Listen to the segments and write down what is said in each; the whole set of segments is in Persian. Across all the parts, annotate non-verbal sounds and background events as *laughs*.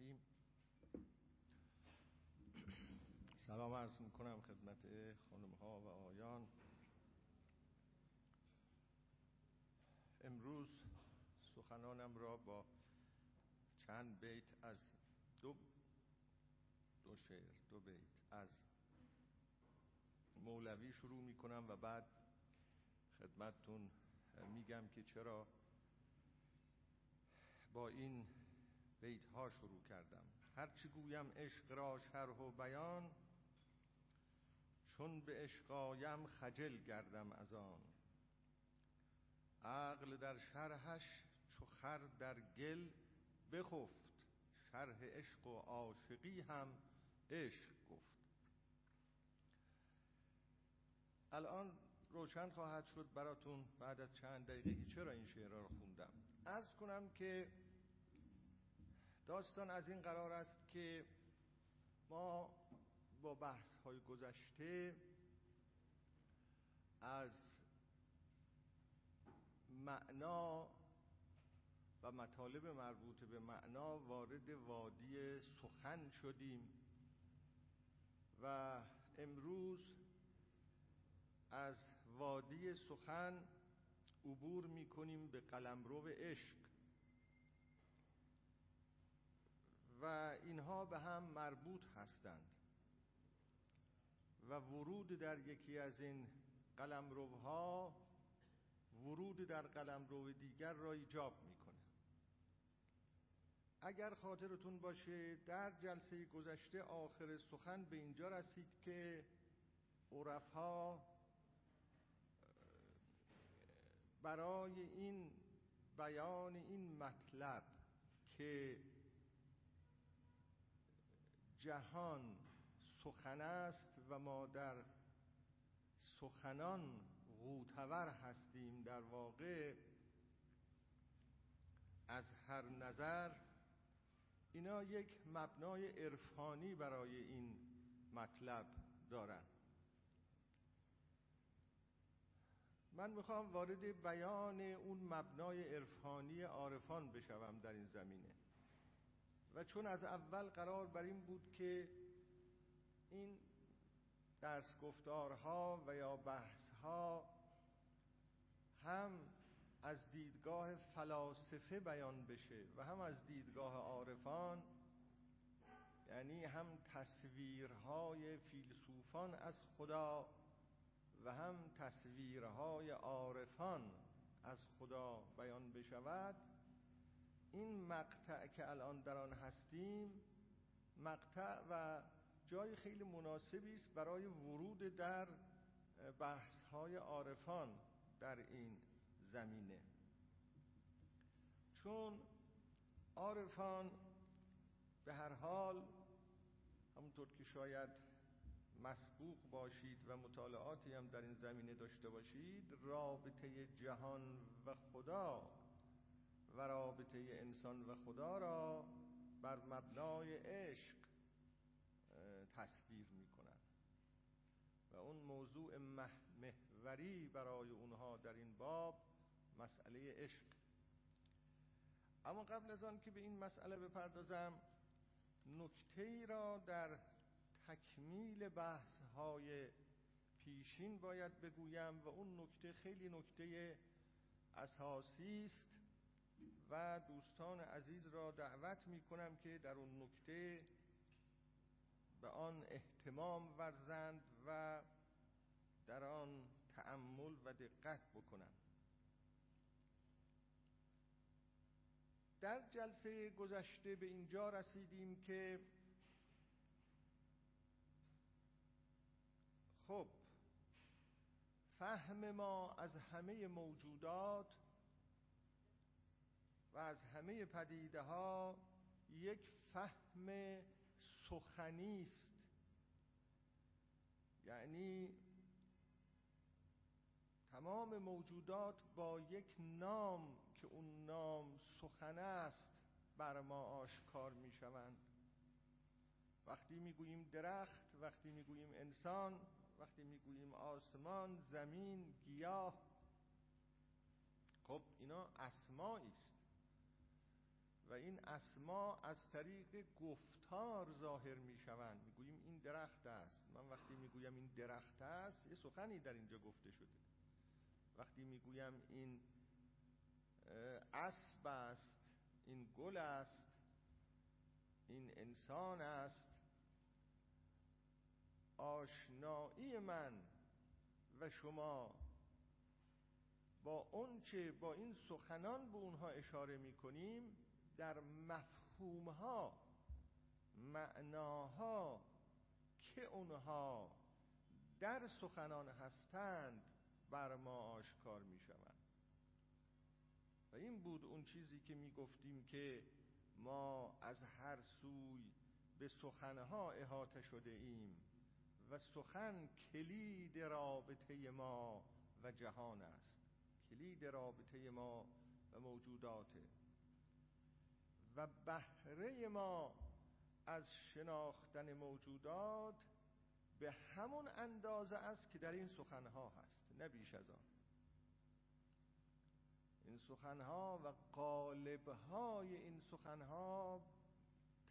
الرحیم سلام عرض می‌کنم خدمت خانم ها و آیان امروز سخنانم را با چند بیت از دو دو شعر دو بیت از مولوی شروع می‌کنم و بعد خدمتتون میگم که چرا با این بیت ها شروع کردم. هرچی گویم عشق را شرح و بیان چون به عشقایم خجل گردم از آن. عقل در شرحش چو خر در گل بخفت شرح عشق و عاشقی هم عشق گفت. الان روشن خواهد شد براتون بعد از چند دقیقه چرا این شعر را خوندم. از کنم که داستان از این قرار است که ما با بحث های گذشته از معنا و مطالب مربوط به معنا وارد وادی سخن شدیم و امروز از وادی سخن عبور می کنیم به قلمرو عشق. و اینها به هم مربوط هستند. و ورود در یکی از این قلمروها ورود در قلمرو دیگر را ایجاب می‌کنه. اگر خاطرتون باشه در جلسه گذشته آخر سخن به اینجا رسید که عرفا برای این بیان این مطلب که جهان سخن است و ما در سخنان غوتور هستیم در واقع از هر نظر اینا یک مبنای عرفانی برای این مطلب دارن. من می‌خوام وارد بیان اون مبنای عرفانی عارفان بشوم در این زمینه. و چون از اول قرار بر این بود که این درس گفتارها و یا بحثها هم از دیدگاه فلاسفه بیان بشه و هم از دیدگاه عارفان یعنی هم تصویرهای فیلسوفان از خدا و هم تصویرهای عارفان از خدا بیان بشود. این مقطع که الان در آن هستیم مقطع و جای خیلی مناسبی است برای ورود در بحث های عارفان در این زمینه. چون عارفان به هر حال همونطور که شاید مسبوق باشید و مطالعاتی هم در این زمینه داشته باشید رابطه جهان و خدا و رابطه انسان و خدا را بر مبنای عشق تصویر می‌کنن و اون موضوع محوری برای اونها در این باب مسئله عشق. اما قبل از آن که به این مسئله بپردازم نکته ای را در تکمیل بحث های پیشین باید بگویم و اون نکته خیلی نکته اساسی است و دوستان عزیز را دعوت می کنم که در اون نکته به آن احتمام ورزند و در آن تأمل و دقت بکنند در جلسه گذشته به اینجا رسیدیم که خب فهم ما از همه موجودات و از همه پدیده ها یک فهم سخنی است. یعنی تمام موجودات با یک نام که اون نام سخن است بر ما آشکار می شوند وقتی می‌گوییم درخت وقتی می‌گوییم انسان وقتی می‌گوییم آسمان زمین گیاه خب اینا اسمایی است. و این اسما از طریق گفتار ظاهر می شوند می‌گوییم این درخت است. من وقتی می‌گویم این درخت است یه سخنی در اینجا گفته شده. وقتی می‌گویم این اسب است این گل است این انسان است آشنایی من و شما با اونچه با این سخنان به اونها اشاره می کنیم در مفهومها معناها که اونها در سخنان هستند بر ما آشکار می شوند و این بود اون چیزی که می گفتیم که ما از هر سوی به سخنها احاطه شده ایم و سخن کلید رابطه ما و جهان است. کلید رابطه ما و موجوداته. و بهره ما از شناختن موجودات به همون اندازه است که در این سخنها هست نه بیش از آن. این سخنها و قالبهای این سخنها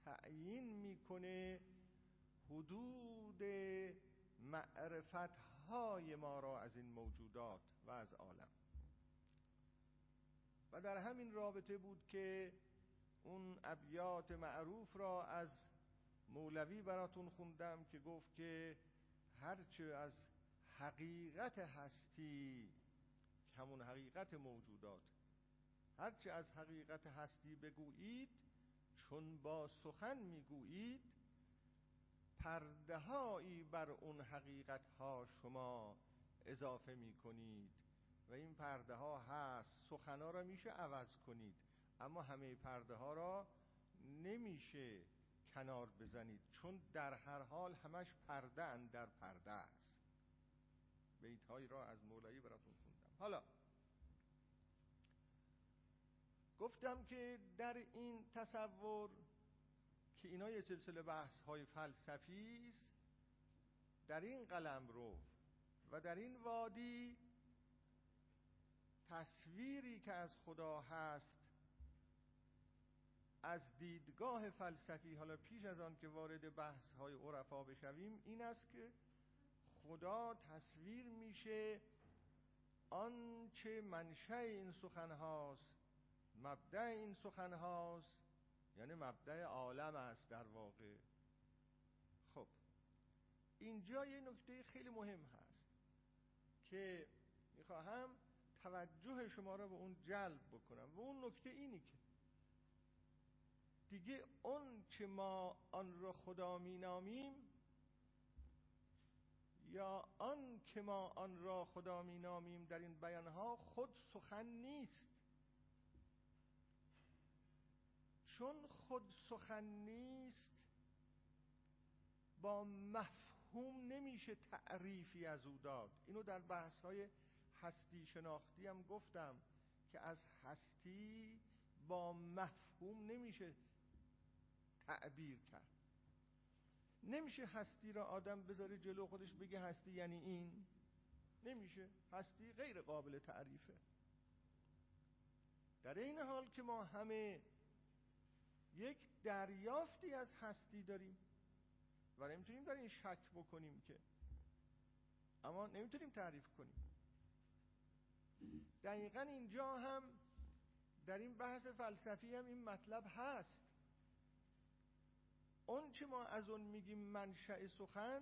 تعیین می‌کنه حدود معرفتهای ما را از این موجودات و از عالم. و در همین رابطه بود که اون ابیات معروف را از مولوی براتون خوندم که گفت که هرچه از حقیقت هستی همون حقیقت موجودات هرچه از حقیقت هستی بگویید چون با سخن می‌گویید پرده بر اون حقیقت ها شما اضافه می کنید و این پرده ها هست سخنا را میشه عوض کنید. اما همه پرده ها را نمیشه کنار بزنید چون در هر حال همش پرده در پرده است. بیت هایی را از مولایی براتون خوندم. حالا گفتم که در این تصور که اینا یه سلسله بحث های فلسفی است در این قلم رو و در این وادی تصویری که از خدا هست از دیدگاه فلسفی حالا پیش از آن که وارد بحث های عرفا بشویم این است که خدا تصویر میشه آنچه منشه این سخن هاست مبدع این سخن هاست یعنی مبدع عالم است در واقع. خب اینجا یه نکته خیلی مهم هست که می‌خواهم توجه شما را به اون جلب بکنم. و اون نکته اینی که دیگه اون که ما آن را خدا مینامیم یا آن که ما آن را خدا مینامیم در این بیانها خود سخن نیست. چون خود سخن نیست با مفهوم نمیشه تعریفی از او داد. اینو در بحث های هستی شناختی هم گفتم که از هستی با مفهوم نمیشه تعبیر کرد. نمیشه هستی را آدم بذاره جلو خودش بگه هستی یعنی این؟ نمیشه. هستی غیر قابل تعریفه. در این حال که ما همه یک دریافتی از هستی داریم و نمی‌تونیم در این شک بکنیم که اما نمی‌تونیم تعریف کنیم. دقیقا اینجا هم در این بحث فلسفی هم این مطلب هست. اون چه ما از اون میگیم منشأ سخن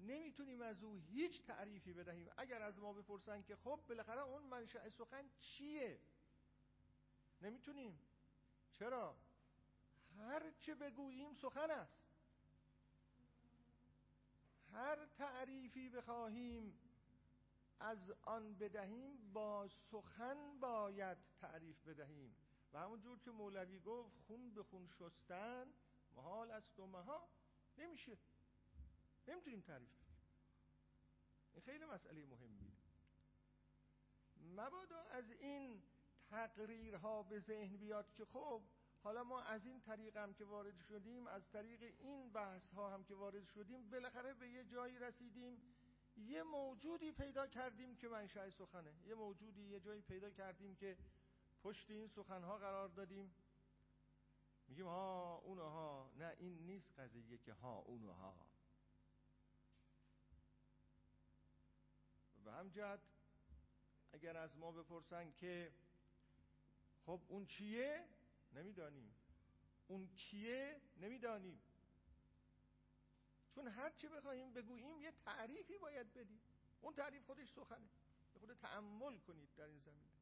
نمی‌تونیم از او هیچ تعریفی بدهیم. اگر از ما بپرسن که خب بالاخره اون منشأ سخن چیه؟ نمی‌تونیم. چرا؟ هر چه بگوییم سخن است. هر تعریفی بخواهیم از آن بدهیم با سخن باید تعریف بدهیم. و همونجور که مولوی گفت خون به خون شستن محال است و مها نمیشه. نمی‌تونیم تعریف بدیم این خیلی مسئله مهمیه. مبادا از این تقریرها به ذهن بیاد که خب حالا ما از این طریق هم که وارد شدیم از طریق این بحث ها هم که وارد شدیم بالاخره به یه جایی رسیدیم. یه موجودی پیدا کردیم که منشأ سخنه. یه موجودی یه جایی پیدا کردیم که پشت این سخنها قرار دادیم. میگیم ها اونها. نه این نیست قضیه که ها اونها. به هم جهت اگر از ما بپرسن که خب اون چیه؟ نمی‌دانیم. اون کیه؟ نمی‌دانیم. چون هر چی بخواهیم بگوییم یه تعریفی باید بدیم. اون تعریف خودش سخنه. خود تعمل کنید در این زمین.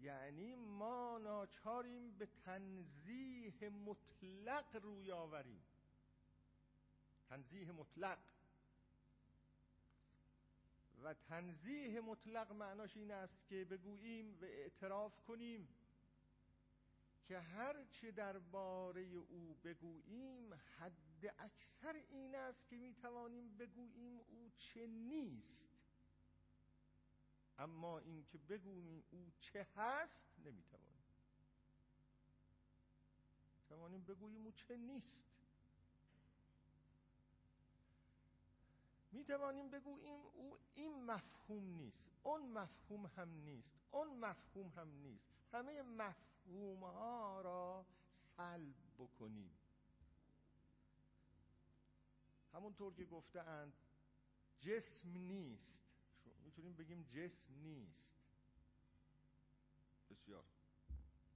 یعنی ما ناچاریم به تنزیه مطلق روی آوریم. تنزیه مطلق. و تنزیه مطلق معناش این است که بگوییم و اعتراف کنیم که هر چه درباره او بگوییم حد اکثر این است که می توانیم بگوییم او چه نیست. اما اینکه بگوییم او چه هست نمی‌توانیم توانیم بگوییم او چه نیست. می توانیم بگوییم او این مفهوم نیست اون مفهوم هم نیست اون مفهوم هم نیست. همه مفهوم ها را سلب بکنیم. همونطور که گفتند جسم نیست. می‌تونیم بگیم جسم نیست. بسیار.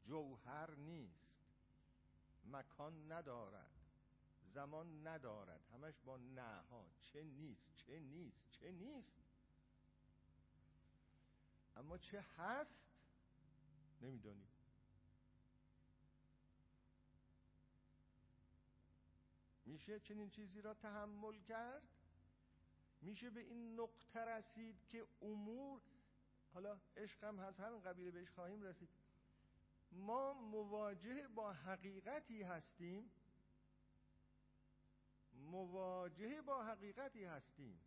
جوهر نیست. مکان ندارد. زمان ندارد. همش با نه ها چه نیست چه نیست چه نیست. اما چه هست نمی‌دانیم. میشه چنین چیزی را تحمل کرد؟ میشه به این نقطه رسید که امور حالا عشق هم هست همین قبیله بهش خواهیم رسید. ما مواجه با حقیقتی هستیم. مواجه با حقیقتی هستیم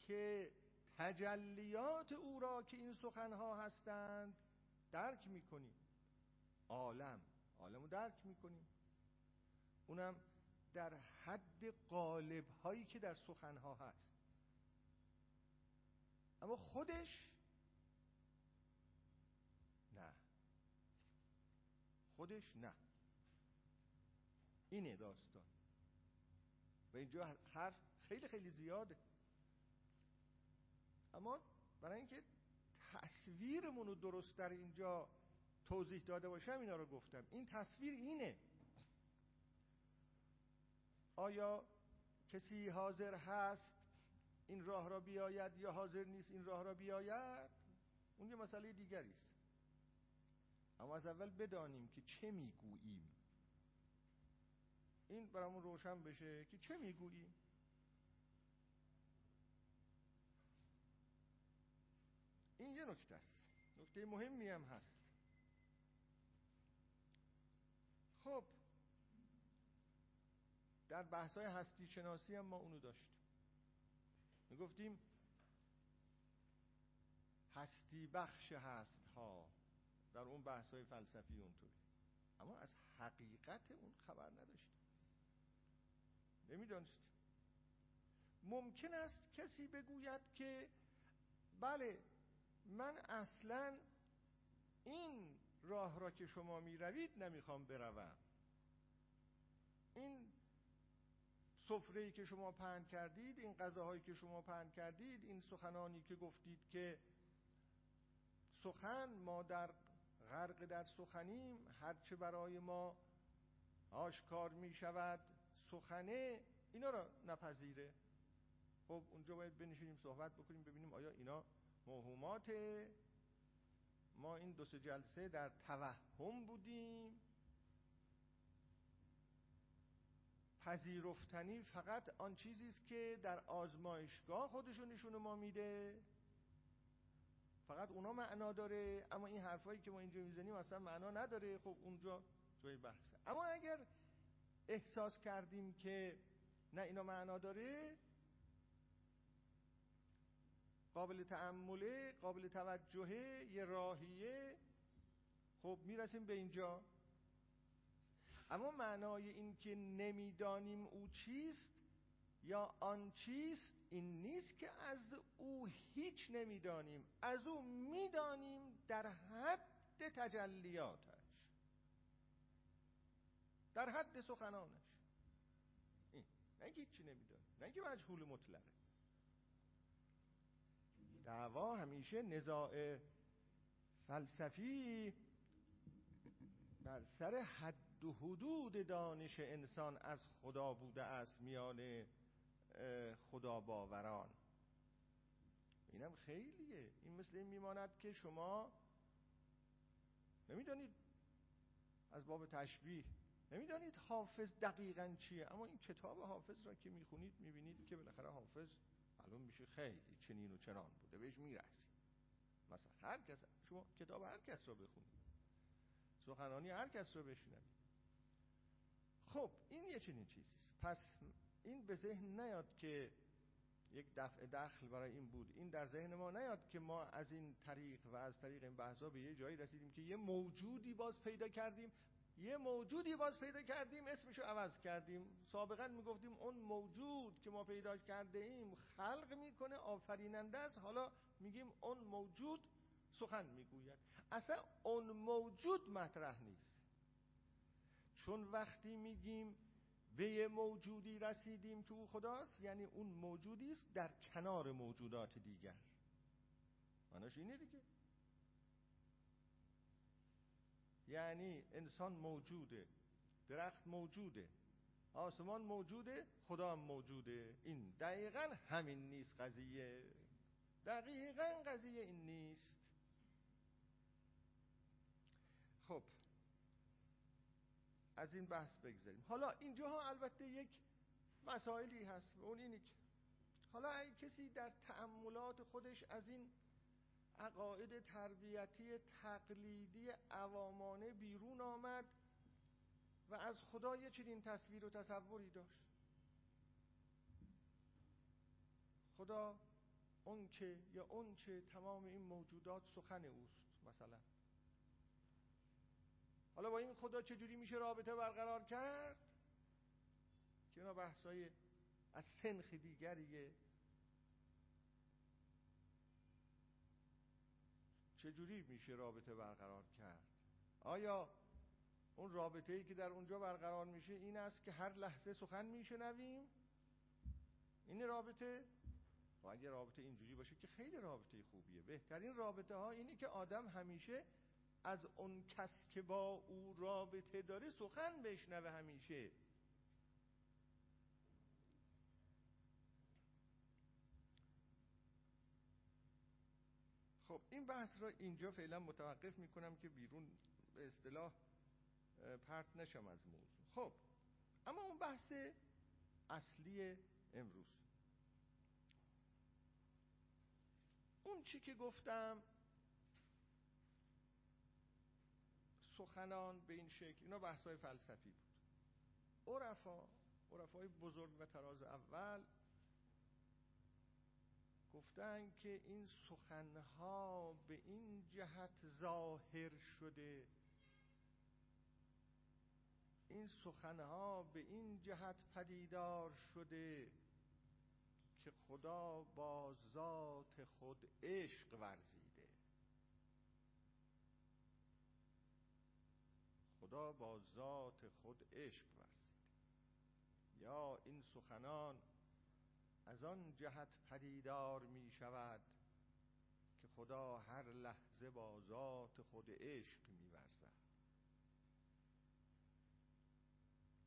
که تجلیات او را که این سخنها هستند درک می‌کنیم. عالم عالم رو درک می‌کنیم. اونم در حد قالب هایی که در سخنها هست. اما خودش نه. خودش نه. اینه داستان. و اینجا حرف خیلی خیلی زیاده. اما برای اینکه تصویرمون رو درست در اینجا توضیح داده باشم اینا رو گفتم. این تصویر اینه. آیا کسی حاضر هست این راه را بیاید یا حاضر نیست این راه را بیاید اون یه مسئله دیگری است. اما از اول بدانیم که چه می‌گوییم. این برامون روشن بشه که چه می‌گوییم. این یه نکته است. نکته مهمی هم هست. خب در بحث های هستی شناسی هم ما اونو داشتیم. می‌گفتیم هستی بخش هست ها در اون بحث های فلسفی اونطوری. اما از حقیقت اون خبر نداشتیم. نمی‌دانست ممکن است کسی بگوید که بله من اصلا این راه را که شما می روید نمی‌خوام بروم. این سفره که شما پهن کردید این غذاهایی که شما پهن کردید این سخنانی که گفتید که سخن ما در غرق در سخنیم هرچه برای ما آشکار می شود سخنه اینا را نپذیره. خب اونجا باید بنشینیم صحبت بکنیم ببینیم آیا اینا موهومات ما این دو سه جلسه در توهم بودیم. پذیرفتنی فقط آن چیزی است که در آزمایشگاه خودشو نشون ما میده. فقط اونا معنا داره اما این حرفایی که ما اینجا می‌زنیم اصلا معنا نداره. خب اونجا جای بحثه. اما اگر احساس کردیم که نه اینا معنا داره قابل تعمله قابل توجهه یه راهیه خب می‌رسیم به اینجا. اما معنای این که نمی‌دانیم او چیست یا آن چیست این نیست که از او هیچ نمی‌دانیم. از او می‌دانیم در حد تجلیاتش. در حد سخنانش. این. نه چی نمی‌دونه نه که مجهول مطلقه. دعوا همیشه نزاع فلسفی بر سر حد و حدود دانش انسان از خدا بوده است میان خدا باوران. اینم خیلیه. این مثل این میماند که شما نمی‌دانید از باب تشبیه. نمی‌دانید حافظ دقیقا چیه. اما این کتاب حافظ را که می‌خونید می‌بینید که بالاخره حافظ معلوم میشه خیلی چنین و چنان بوده. بهش می‌رسید مثلا هر کس شما کتاب هر کس را بخونید. سخنانی هر کس را بشنوید. خب این یه چنین چیزیست پس این به ذهن نیاد که یک دفع دخل برای این بود. این در ذهن ما نیاد که ما از این طریق و از طریق این بحثا به یه جایی رسیدیم که یه موجودی باز پیدا کردیم. یه موجودی باز پیدا کردیم اسمشو عوض کردیم. سابقا می‌گفتیم اون موجود که ما پیدا کرده ایم خلق می‌کنه آفریننده است. حالا میگیم اون موجود سخن می‌گوید. اصلا اون موجود مطرح نیست. چون وقتی میگیم به یه موجودی رسیدیم که او خداست یعنی اون موجودی است در کنار موجودات دیگر. معناش اینه دیگه. یعنی انسان موجوده درخت موجوده آسمان موجوده خدا موجوده. این دقیقا همین نیست قضیه. دقیقا قضیه این نیست خب از این بحث بگذاریم. حالا اینجاها البته یک مسائلی هست و اون اینی که حالا اگه کسی در تأملات خودش از این عقاید تربیتی تقلیدی عوامانه بیرون آمد و از خدا یه چنین تصویر و تصوری داشت. خدا اون که یا اون چه تمام این موجودات سخن اوست مثلا. حالا با این خدا چجوری میشه رابطه برقرار کرد؟ که اینا بحثای از سنخ دیگریه. چجوری میشه رابطه برقرار کرد؟ آیا اون رابطه ای که در اونجا برقرار میشه این است که هر لحظه سخن میشنویم؟ این رابطه؟ و اگه رابطه اینجوری باشه که خیلی رابطه خوبیه. بهترین رابطه ها اینه که آدم همیشه از اون کس که با او رابطه داره سخن بشنوه همیشه. خب این بحث را اینجا فعلا متوقف می‌کنم که بیرون به اصطلاح پرت نشم از موضوع. خب اما اون بحث اصلی امروز. اون چی که گفتم سخنان به این شکل. اینا بحثای فلسفی بود. عرفا عرفای بزرگ و تراز اول گفتن که این سخنها به این جهت ظاهر شده. این سخنها به این جهت پدیدار شده که خدا با ذات خود عشق ورزیده خدا با ذات خود عشق ورزیده یا این سخنان از آن جهت پدیدار می شود که خدا هر لحظه با ذات خود عشق می ورزد.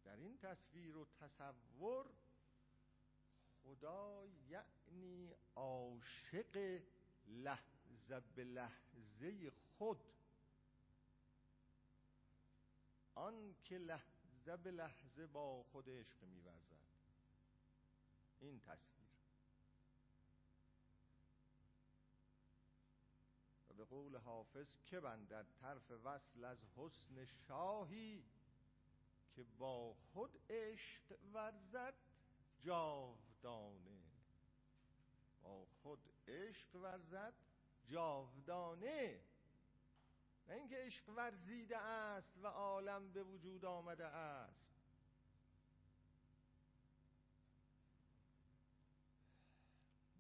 در این تصویر و تصور خدا یعنی عاشق لحظه به لحظه خود آن که لحظه به لحظه با خود عشق میورزد. این تصویر. و به قول حافظ که بندد طرف وصل از حسن شاهی که با خود عشق ورزد جاودانه با خود عشق ورزد جاودانه نه اینکه عشق ورزیده است و عالم به وجود آمده است.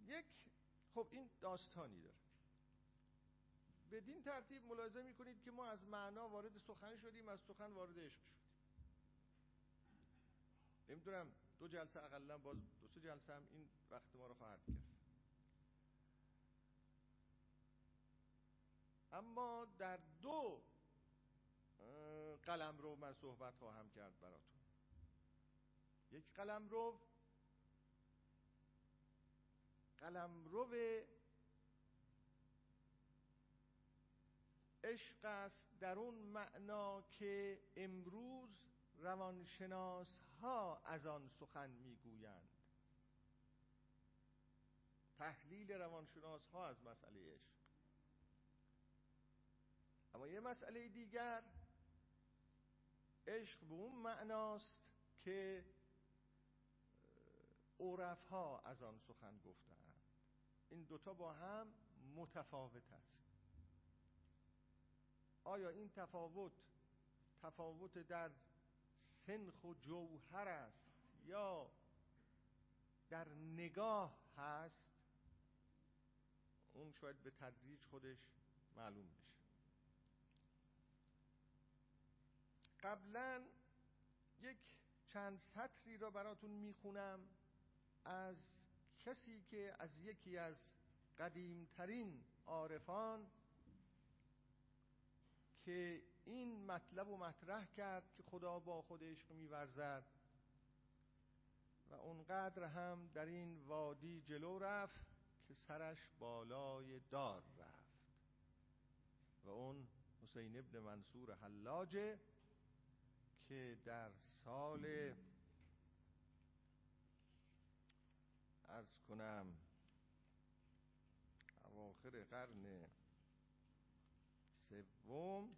یک خب این داستانی داره. بدین ترتیب ملاحظه می‌کنید که ما از معنا وارد سخن شدیم از سخن وارد عشق شدیم. نمی‌دونم دو جلسه اقلا باز دو سه جلسه هم این وقت ما رو خواهد گرفت اما در دو قلم رو من صحبت خواهم کرد براتون. یک قلم رو قلم رو عشق است در اون معنا که امروز روانشناس ها از آن سخن می‌گویند. تحلیل روانشناس ها از مسئله عشق. اما یه مسئله دیگر عشق به اون معناست که عرف ها از آن سخن گفتند این دوتا با هم متفاوت است. آیا این تفاوت تفاوت در سنخ و جوهر است یا در نگاه هست؟ اون شاید به تدریج خودش معلوم بشه قبلا یک چند سطری را براتون می‌خونم از کسی که از یکی از قدیمترین عارفان که این مطلب و مطرح کرد که خدا با خود عشق میورزد و اونقدر هم در این وادی جلو رفت که سرش بالای دار رفت و اون حسین ابن منصور حلاجه که در سال ارز کنم اواخر قرن سوم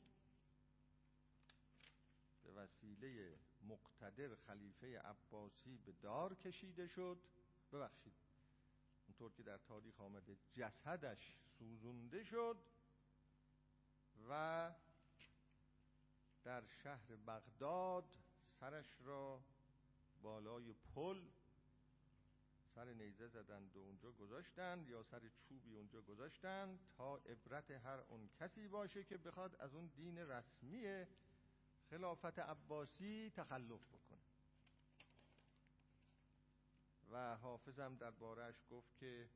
به وسیله مقتدر خلیفه عباسی به دار کشیده شد. ببخشید اونطور که در تاریخ آمده جسدش سوزونده شد و در شهر بغداد سرش را بالای پل سر نیزه زدند و اونجا گذاشتند یا سر چوبی اونجا گذاشتند تا عبرت هر اون کسی باشه که بخواد از اون دین رسمی خلافت عباسی تخلف بکنه. و حافظم در بارش گفت که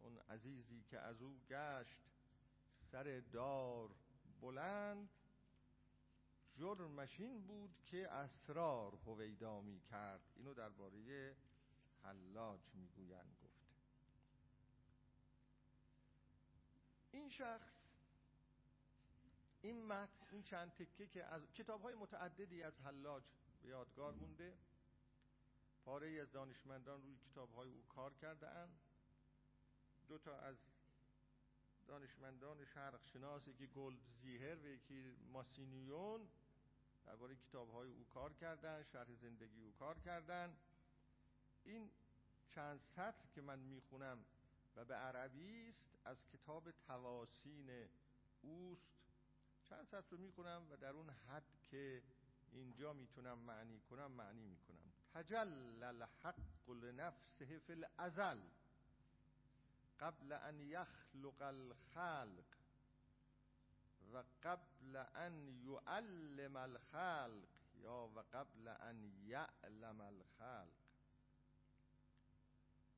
اون عزیزی که از او گشت سر دار بلند جرمش این بود که اسرار هویدا می کرد اینو درباره حلاج می‌گویند. گفته این شخص این متن این چند تکه که از کتاب های متعددی از حلاج به یادگار مونده پاره ای از دانشمندان روی کتاب های او کار کرده اند دو تا از دانشمندان شرق شناسی که گلدزیهر و یکی ماسینیون درباره کتاب های او کار کردن شرح زندگی او کار کردن. این چند سطر که من می‌خونم و به عربی است از کتاب طواسین اوست. چند سطر رو می‌خونم و در اون حد که اینجا می‌تونم معنی کنم معنی می‌کنم. تجل الحق لنفسه فی الازل قبل ان یخلق الخلق. و قبل أن یعلم الخلق. یا و قبل أن یعلم الخلق.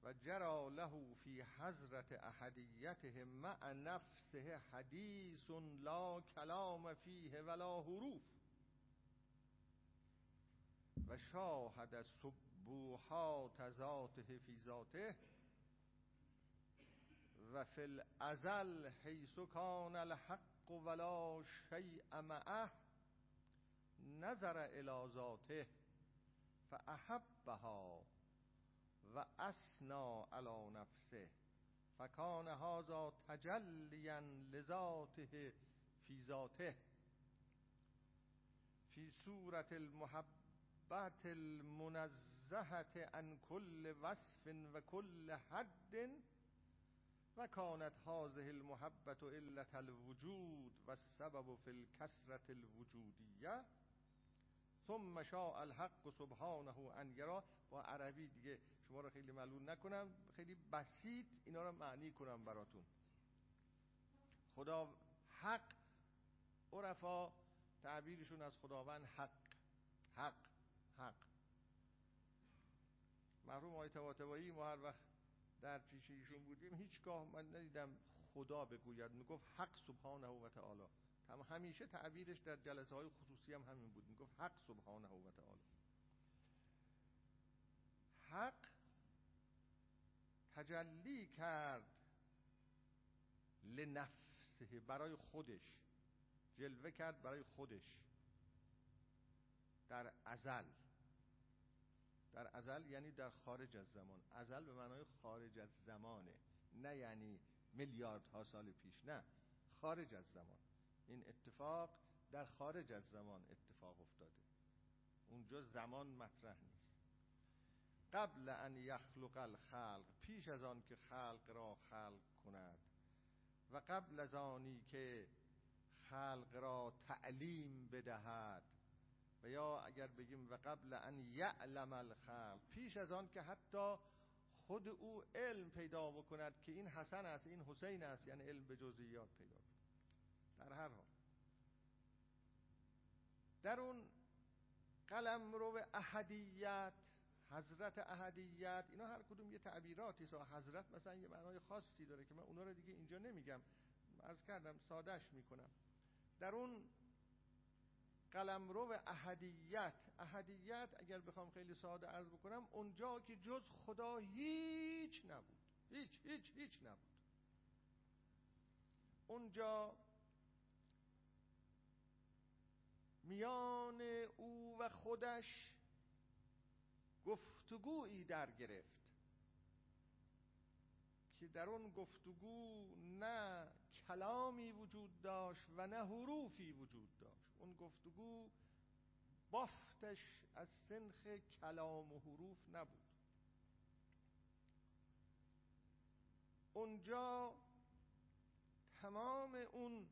و جرا له فی حضرت احدیته مع نفسه حدیث لا کلام فیه ولا حروف. و شاهد سبوحات ذاته فی ذاته. و فی الأزل حیث کان الحق ولا شیء معه نظر الى ذاته فاحبها و اسنا علی نفسه فکان هذا تجلیا لذاته فی ذاته فی صورت المحبت المنزهت عن کل وصف و کل حد و کانت هذه المحبت علت الوجود و السبب فی الکسرت الوجودیه. ثم شاء الحق سبحانه ان یرا. با عربی دیگه شما رو خیلی معلوم نکنم. خیلی بسیط اینا رو معنی کنم براتون. خدا حق عرفا تعبیرشون از خداوند حق. حق حق. مرحوم آقای طباطبایی ما هر وقت در پیش ایشون بودیم هیچگاه من ندیدم خدا بگوید. می‌گفت حق سبحانه و تعالی. همیشه تعبیرش در جلسه های خصوصی هم همین بود. می‌گفت حق سبحانه و تعالی. حق تجلی کرد لنفسه برای خودش. جلوه کرد برای خودش. در ازل. در ازل یعنی در خارج از زمان. ازل به معنای خارج از زمانه نه یعنی میلیاردها سال پیش نه خارج از زمان. این اتفاق در خارج از زمان اتفاق افتاده. اونجا زمان مطرح نیست. قبل ان یخلق الخلق پیش از آن که خلق را خلق کند و قبل از آنی که خلق را تعلیم بدهد و یا اگر بگیم و قبل ان یعلم الخلق پیش از آن که حتی خود او علم پیدا بکند که این حسن است این حسین است یعنی علم به جزئیات پیدا کند در هر حال. در اون قلم رو احدیت حضرت احدیت اینا هر کدوم یه تعبیراتی سا حضرت مثلا یه معنای خاصی داره که من اونا رو دیگه اینجا نمیگم. عرض کردم سادش می‌کنم. در اون قلمرو احدیت. احدیت اگر بخوام خیلی ساده عرض بکنم اونجا که جز خدا هیچ نبود. هیچ هیچ هیچ نبود. اونجا میان او و خودش گفتگویی در گرفت که در اون گفتگو نه کلامی وجود داشت و نه حروفی وجود داشت. اون گفتگو بافتش از سنخ کلام و حروف نبود. اونجا تمام اون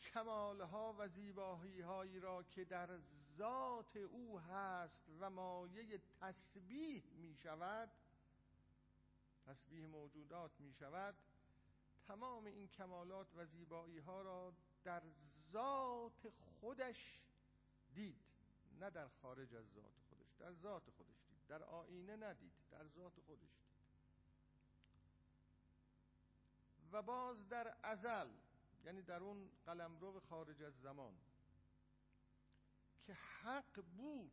کمالها و زیبایی هایی را که در ذات او هست و مایه تسبیح می شود تسبیح موجودات می شود تمام این کمالات و زیبایی ها را در ذات خودش دید نه در خارج از ذات خودش در ذات خودش دید در آینه ندید در ذات خودش دید. و باز در ازل یعنی در اون قلمرو خارج از زمان که حق بود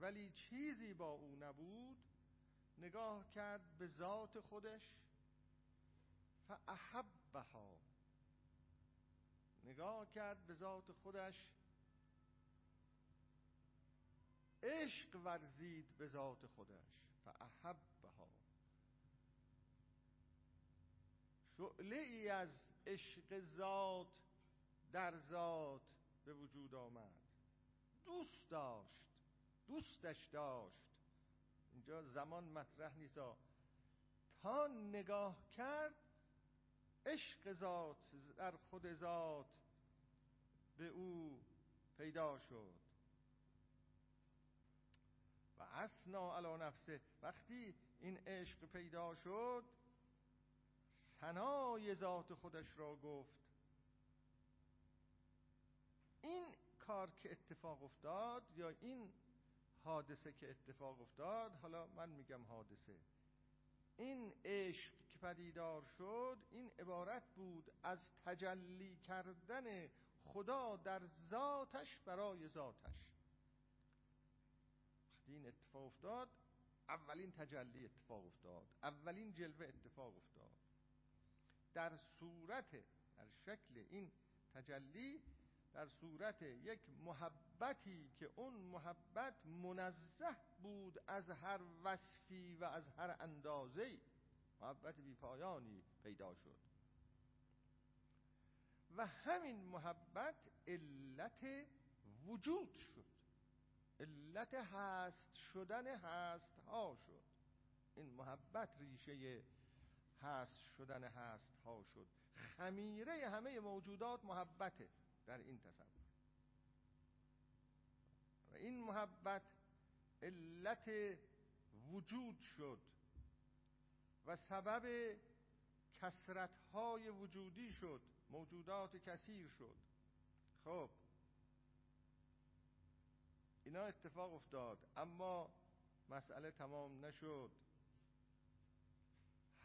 ولی چیزی با او نبود نگاه کرد به ذات خودش فاحبها نگاه کرد به ذات خودش. عشق ورزید به ذات خودش. فاحبها. شعله ای از عشق ذات در ذات به وجود آمد. دوست داشت. دوستش داشت. اینجا زمان مطرح نیست. تا نگاه کرد عشق ذات در خود ذات به او پیدا شد. و اسنا علا نفسه. وقتی این عشق پیدا شد سنای ذات خودش را گفت. این کار که اتفاق افتاد یا این حادثه که اتفاق افتاد حالا من میگم حادثه. این عشق که پدیدار شد این عبارت بود از تجلی کردن خدا در ذاتش برای ذاتش. وقتی این اتفاق افتاد. اولین تجلی اتفاق افتاد. اولین جلوه اتفاق افتاد. در صورت در شکل این تجلی در صورت یک محبتی که اون محبت منزه بود از هر وصفی و از هر اندازه محبت بیپایانی پیدا شد. و همین محبت علت وجود شد. علت هست شدن هست ها شد. این محبت ریشه هست شدن هست ها شد. خمیره همه موجودات محبته در این تصور. و این محبت علت وجود شد و سبب کسرت های وجودی شد. موجودات کثیر شد. خب. اینا اتفاق افتاد اما مسئله تمام نشد.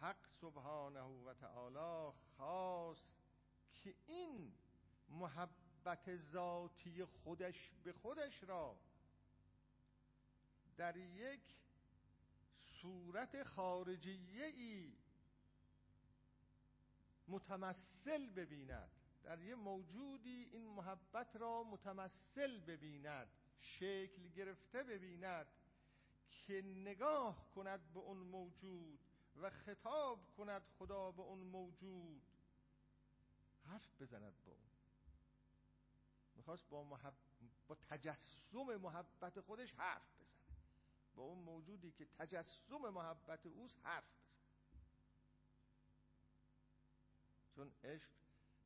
حق سبحانه و تعالی خواست که این محبت ذاتی خودش به خودش را در یک صورت خارجیه ای متمثل ببیند. در یه موجودی این محبت را متمثل ببیند. شکل گرفته ببیند که نگاه کند به اون موجود و خطاب کند خدا به اون موجود. حرف بزند با اون. می‌خواست با, محب... با تجسم محبت خودش حرف بزنه. با اون موجودی که تجسم محبت اوست حرف بزنه چون عشق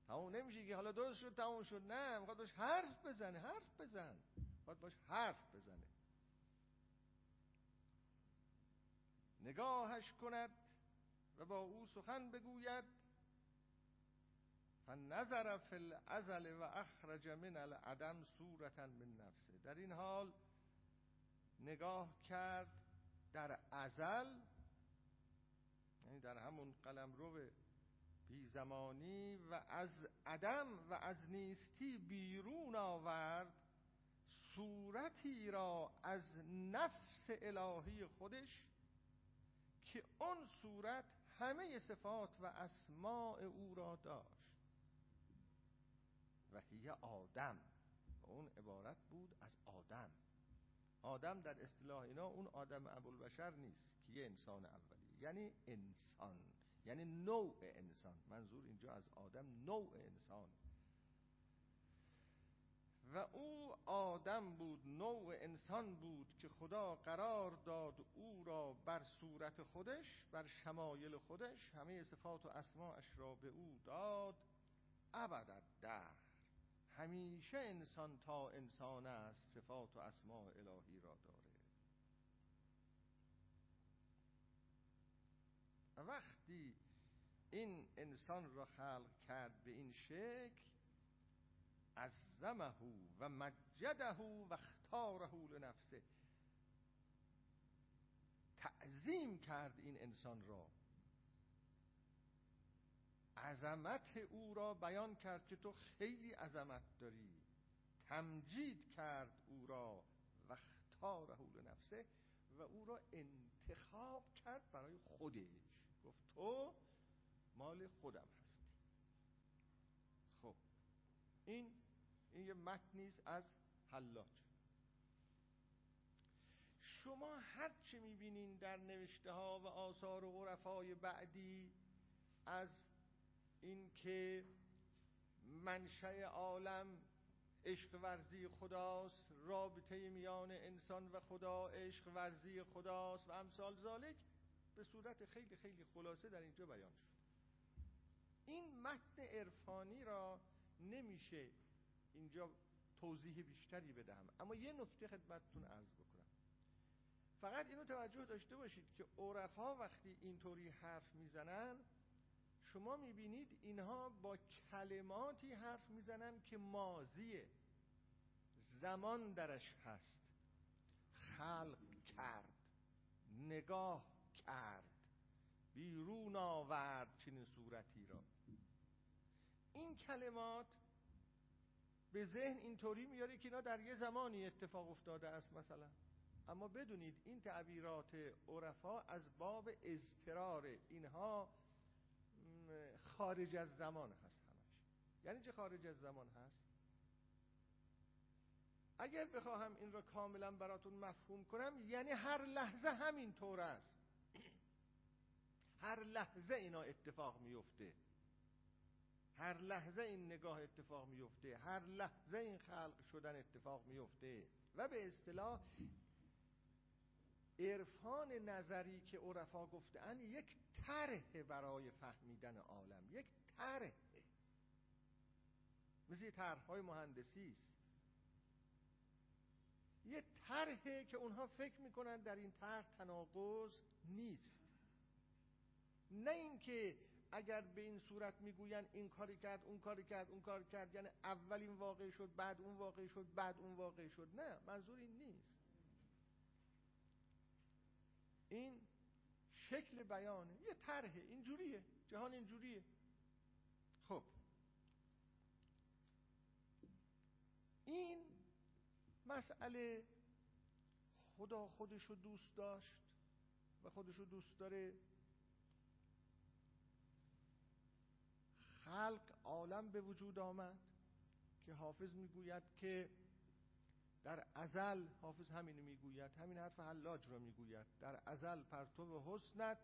تموم نمیشه که حالا درست شد تموم شد. نه می‌خواد باش حرف بزنه حرف بزن. می‌خواد باش حرف بزنه. نگاهش کند و با او سخن بگوید. فنظر فی الازل و اخرج من العدم صورتا من نفسه. در این حال نگاه کرد در ازل یعنی در همون قلم رو بی زمانی و از عدم و از نیستی بیرون آورد صورتی را از نفس الهی خودش که اون صورت همه صفات و اسماع او را داشت. و هی آدم و اون عبارت بود از آدم. آدم در اصطلاح اینا اون آدم ابوالبشر نیست که یه انسان اولی یعنی انسان. یعنی نوع انسان. منظور اینجا از آدم نوع انسان. و او آدم بود نوع انسان بود که خدا قرار داد او را بر صورت خودش بر شمایل خودش همه صفات و اسماعش را به او داد. ابد در. همیشه انسان تا انسان است صفات و اسماع الهی را داره. وقتی این انسان را خلق کرد به این شکل عظمه و مجده و اختاره لنفسه. تعظیم کرد این انسان را. عظمت او را بیان کرد که تو خیلی عظمت داری. تمجید کرد او را و اختاره لنفسه و او را انتخاب کرد برای خودش. گفت تو مال خودم هستی خب این این یه متنی از حلاج. شما هر چه می‌بینین در نوشته ها و آثار و عرفای بعدی از اینکه منشأ عالم عشق ورزی خداست رابطه میان انسان و خدا عشق ورزی خداست و امثال ذالک به صورت خیلی خیلی خلاصه در اینجا بیان شد. این متن عرفانی را نمیشه اینجا توضیح بیشتری بدهم. اما یه نکته خدمتتون عرض بکنم. فقط اینو توجه داشته باشید که عرفا وقتی اینطوری حرف می‌زنن شما می‌بینید اینها با کلماتی حرف می‌زنن که مازیه زمان درش هست. خلق کرد نگاه کرد بیرون آورد چنین صورتی را. این کلمات به ذهن اینطوری میاره که اینا در یه زمانی اتفاق افتاده است مثلا. اما بدونید این تعبیرات عرفا از باب اضطرار اینها خارج از زمان هست همش. یعنی چه خارج از زمان هست؟ اگر بخواهم این را کاملا براتون مفهوم کنم یعنی هر لحظه همین طور است. هر لحظه اینا اتفاق میفته. هر لحظه این نگاه اتفاق میفته هر لحظه این خلق شدن اتفاق میفته و به اصطلاح عرفان نظری که عرفا گفتن یک طرح برای فهمیدن عالم یک طرح مثل طرحهای مهندسی است. یه طرحه که اونها فکر می‌کنن در این طرح تناقض نیست. نه اینکه اگر به این صورت می‌گوین این کاری کرد اون کاری کرد اون کاری کرد یعنی اول این واقع شد بعد اون واقع شد بعد اون واقع شد. نه منظور این نیست. این شکل بیانه یه طرحه اینجوریه جهان اینجوریه. خب. این مسئله خدا خودشو دوست داشت و خودشو دوست داره خلق عالم به وجود آمد که حافظ می‌گوید که در ازل حافظ همینو می‌گوید همین حرف حلاج رو می‌گوید در ازل پرتو حسنت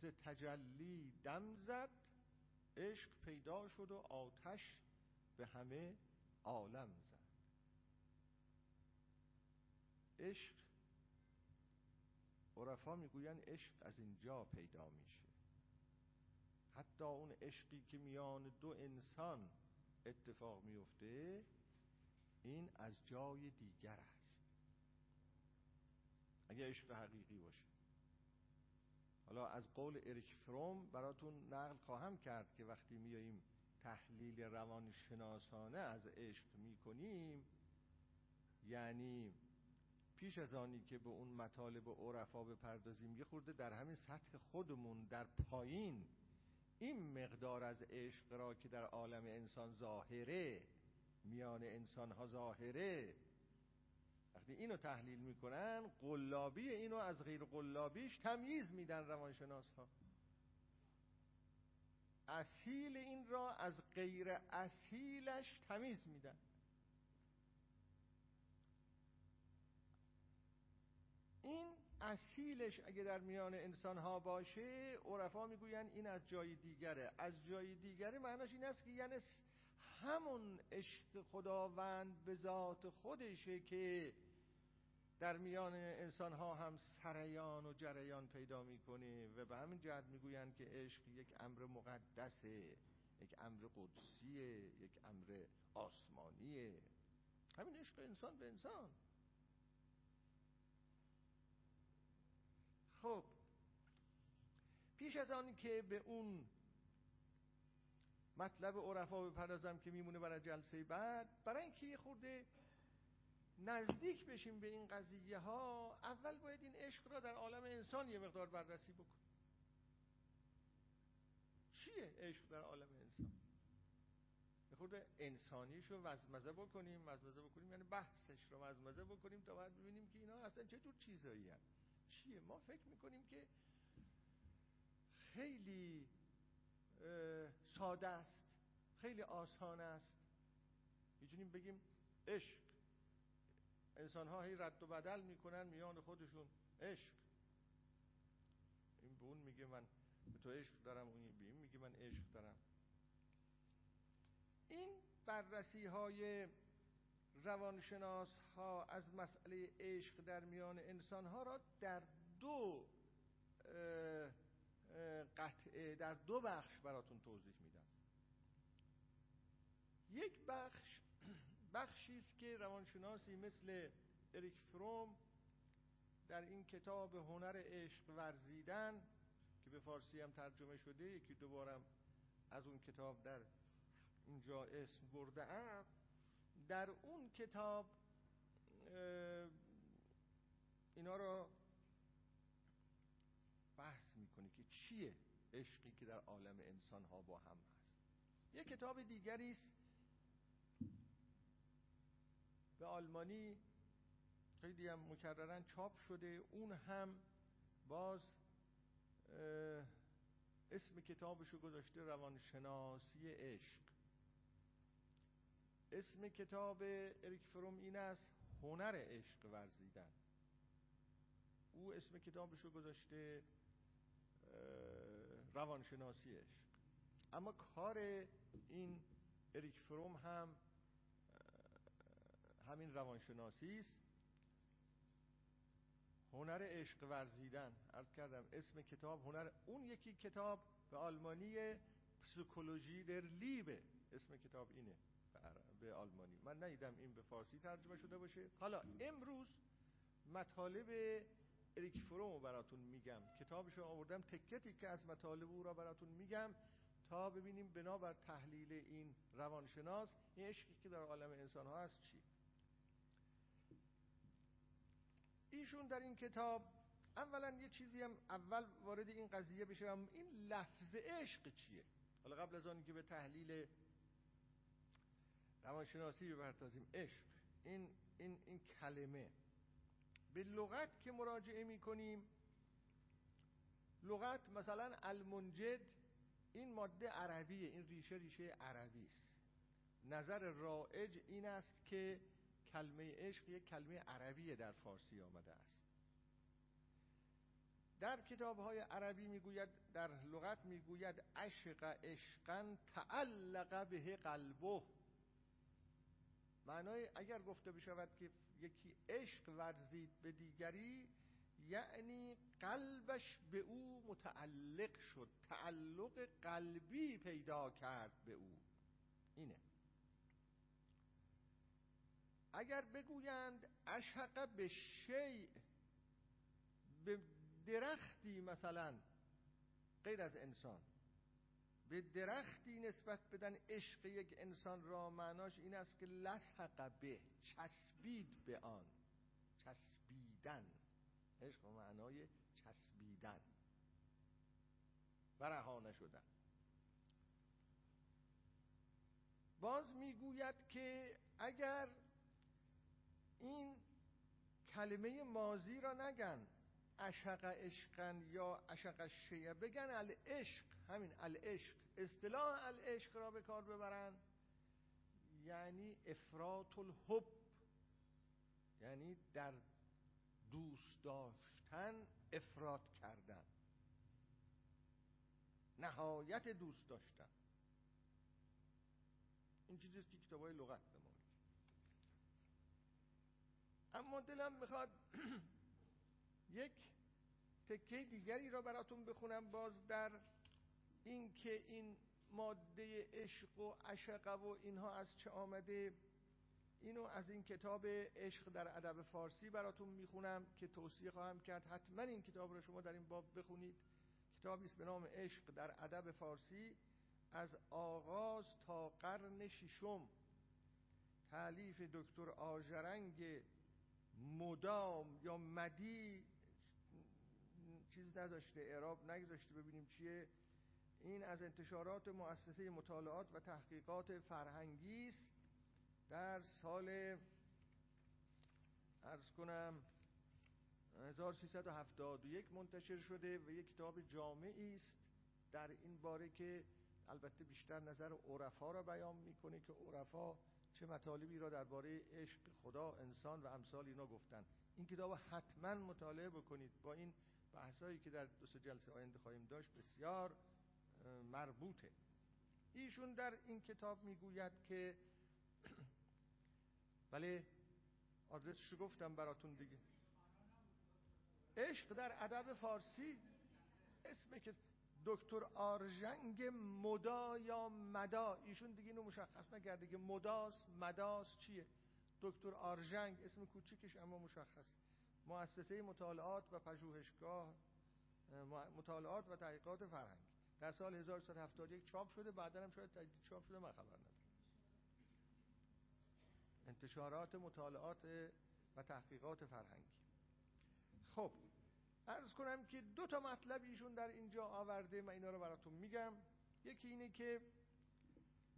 ز تجلی دم زد عشق پیدا شد و آتش به همه عالم زد. عشق عرفا می‌گوین عشق از اینجا پیدا میشه. حتی اون عشقی که میان دو انسان اتفاق میفته این از جای دیگر است. اگه عشق حقیقی باشه. حالا از قول اریک فروم براتون نقل خواهم کرد که وقتی میاییم تحلیل روانشناسانه از عشق می‌کنیم یعنی پیش از آنی که به اون مطالب عرفا بپردازیم یه خورده در همین سطح خودمون در پایین این مقدار از عشق را که در عالم انسان ظاهره میان انسان ها ظاهره وقتی اینو تحلیل می‌کنن قلابی اینو از غیر قلابیش تمیز میدن روانشناس ها اصیل این را از غیر اصیلش تمیز میدن. این اصیلش اگه در میان انسان ها باشه عرفا می‌گوین این از جای دیگره. از جای دیگره معناش این است که یعنی همون عشق خداوند به ذات خودشه که در میان انسان ها هم سریان و جریان پیدا می‌کنه و به همین جهت می‌گویند که عشق یک امر مقدسه یک امر قدسیه یک امر آسمانیه. همین عشق انسان به انسان. خب پیش از آن که به اون مطلب عرفا بپردازم که میمونه برای جلسه بعد برای اینکه یه خورده نزدیک بشیم به این قضیه ها اول باید این عشق را در عالم انسان یه مقدار بررسی بکنیم. چیه عشق در عالم انسان؟ یه خورده انسانیش رو وزمزه بکنیم وزمزه بکنیم یعنی بحثش رو وزمزه بکنیم تا بعد ببینیم که اینا اصلا چه جور چیزایی هست چیه؟ ما فکر می‌کنیم که خیلی ساده است خیلی آسان است. می‌تونیم بگیم عشق. انسان ها هی رد و بدل می‌کنن میان خودشون. عشق. این به اون میگه من به تو عشق دارم اون به این میگه من عشق دارم. این بررسی های روانشناس ها از مسئله عشق در میان انسان ها را در دو قطعه در دو بخش براتون توضیح میدم. یک بخش بخشی است که روانشناسی مثل اریک فروم در این کتاب هنر عشق ورزیدن که به فارسی هم ترجمه شده یکی دوبارم از اون کتاب در اینجا اسم برده ام در اون کتاب اینا رو بحث می‌کنه که چیه عشقی که در عالم انسان ها با هم هست. یه کتاب دیگری است به آلمانی خیلی هم مکررن چاپ شده. اون هم باز اسم کتابشو گذاشته روانشناسی عشق. اسم کتاب اریک فروم این است هنر عشق ورزیدن. او اسم کتابشو گذاشته روانشناسی عشق. اما کار این اریک فروم هم همین روانشناسی است. هنر عشق ورزیدن. عرض کردم اسم کتاب هنر اون یکی کتاب به آلمانی پسیکولوژی در لیبه. اسم کتاب اینه. به آلمانی. من ندیدم این به فارسی ترجمه شده باشه. حالا امروز مطالب اریک فروم براتون میگم. کتابش رو آوردم. تکه که از مطالب او را براتون میگم تا ببینیم بنابر تحلیل این روانشناس این عشقی که در عالم انسان ها هست چی؟ ایشون در این کتاب اولا یه چیزی هم اول وارد این قضیه بشم این لفظ عشق چیه؟ حالا قبل از آنی که به تحلیل روانشناسی بپردازیم. عشق. این, این, این کلمه. به لغت که مراجعه می کنیم لغت مثلا المنجد این ماده عربیه این ریشه ریشه عربی است. نظر رائج این است که کلمه عشق یک کلمه عربی در فارسی آمده است. در کتاب های عربی می‌گوید در لغت می‌گوید عشق عشقا تعلق به قلبه. معنای اگر گفته بشود که یکی عشق ورزید به دیگری یعنی قلبش به او متعلق شد تعلق قلبی پیدا کرد به او. اینه. اگر بگویند اشحق به شیء به درختی مثلا غیر از انسان به درختی نسبت بدن عشق یک انسان را معناش این است که لسحق به چسبید به آن. چسبیدن. عشق معنای چسبیدن. و رها باز می‌گوید که اگر این کلمه مازی را نگن اشق عشقن یا اشق شیعه؟ بگن العشق همین العشق. اصطلاح العشق را به کار ببرن. یعنی افراط الحب یعنی در دوست داشتن افراد کردن. نهایت دوست داشتن. این چیزیست که کتاب لغت به ما اما دلم می‌خواد *clears throat* یک تکه دیگری را براتون بخونم باز در این که این ماده عشق و عشقه و اینها از چه آمده اینو از این کتاب عشق در ادب فارسی براتون می‌خونم که توصیه خواهم کرد حتما این کتاب رو شما در این باب بخونید. کتابی است به نام عشق در ادب فارسی از آغاز تا قرن ششم. تعلیف دکتر آژرنگ مدام یا مدی چیز نداشته اعراب نگذاشته ببینیم چیه. این از انتشارات مؤسسه مطالعات و تحقیقات فرهنگی است در سال ارز کنم 1371 منتشر شده و یک کتاب جامعی است در این باره که البته بیشتر نظر عرفا را بیان می‌کنه که عرفا چه مطالبی را درباره عشق خدا انسان و امثال اینا گفتن. این کتاب حتما مطالعه بکنید. با این بحثایی که در دو جلسه آینده خواهیم داشت بسیار مربوطه. ایشون در این کتاب می‌گوید که *clears throat* بله آدرسش گفتم براتون دیگه. عشق در ادب فارسی اسم که دکتر آرژنگ مدا یا مدا. ایشون دیگه اینو مشخص نکرده که مداس مداس چیه؟ دکتر آرژنگ اسم کوچیکش اما مشخص. مؤسسه مطالعات و پژوهشگاه مطالعات و تحقیقات فرهنگ. در سال 1371 چاپ شده بعدا هم شاید تجدید چاپ شده من خبر ندارم. انتشارات مطالعات و تحقیقات فرهنگی خب ارز کنم که دو تا مطلب ایشون در اینجا آورده من اینا رو براتون میگم. یکی اینه که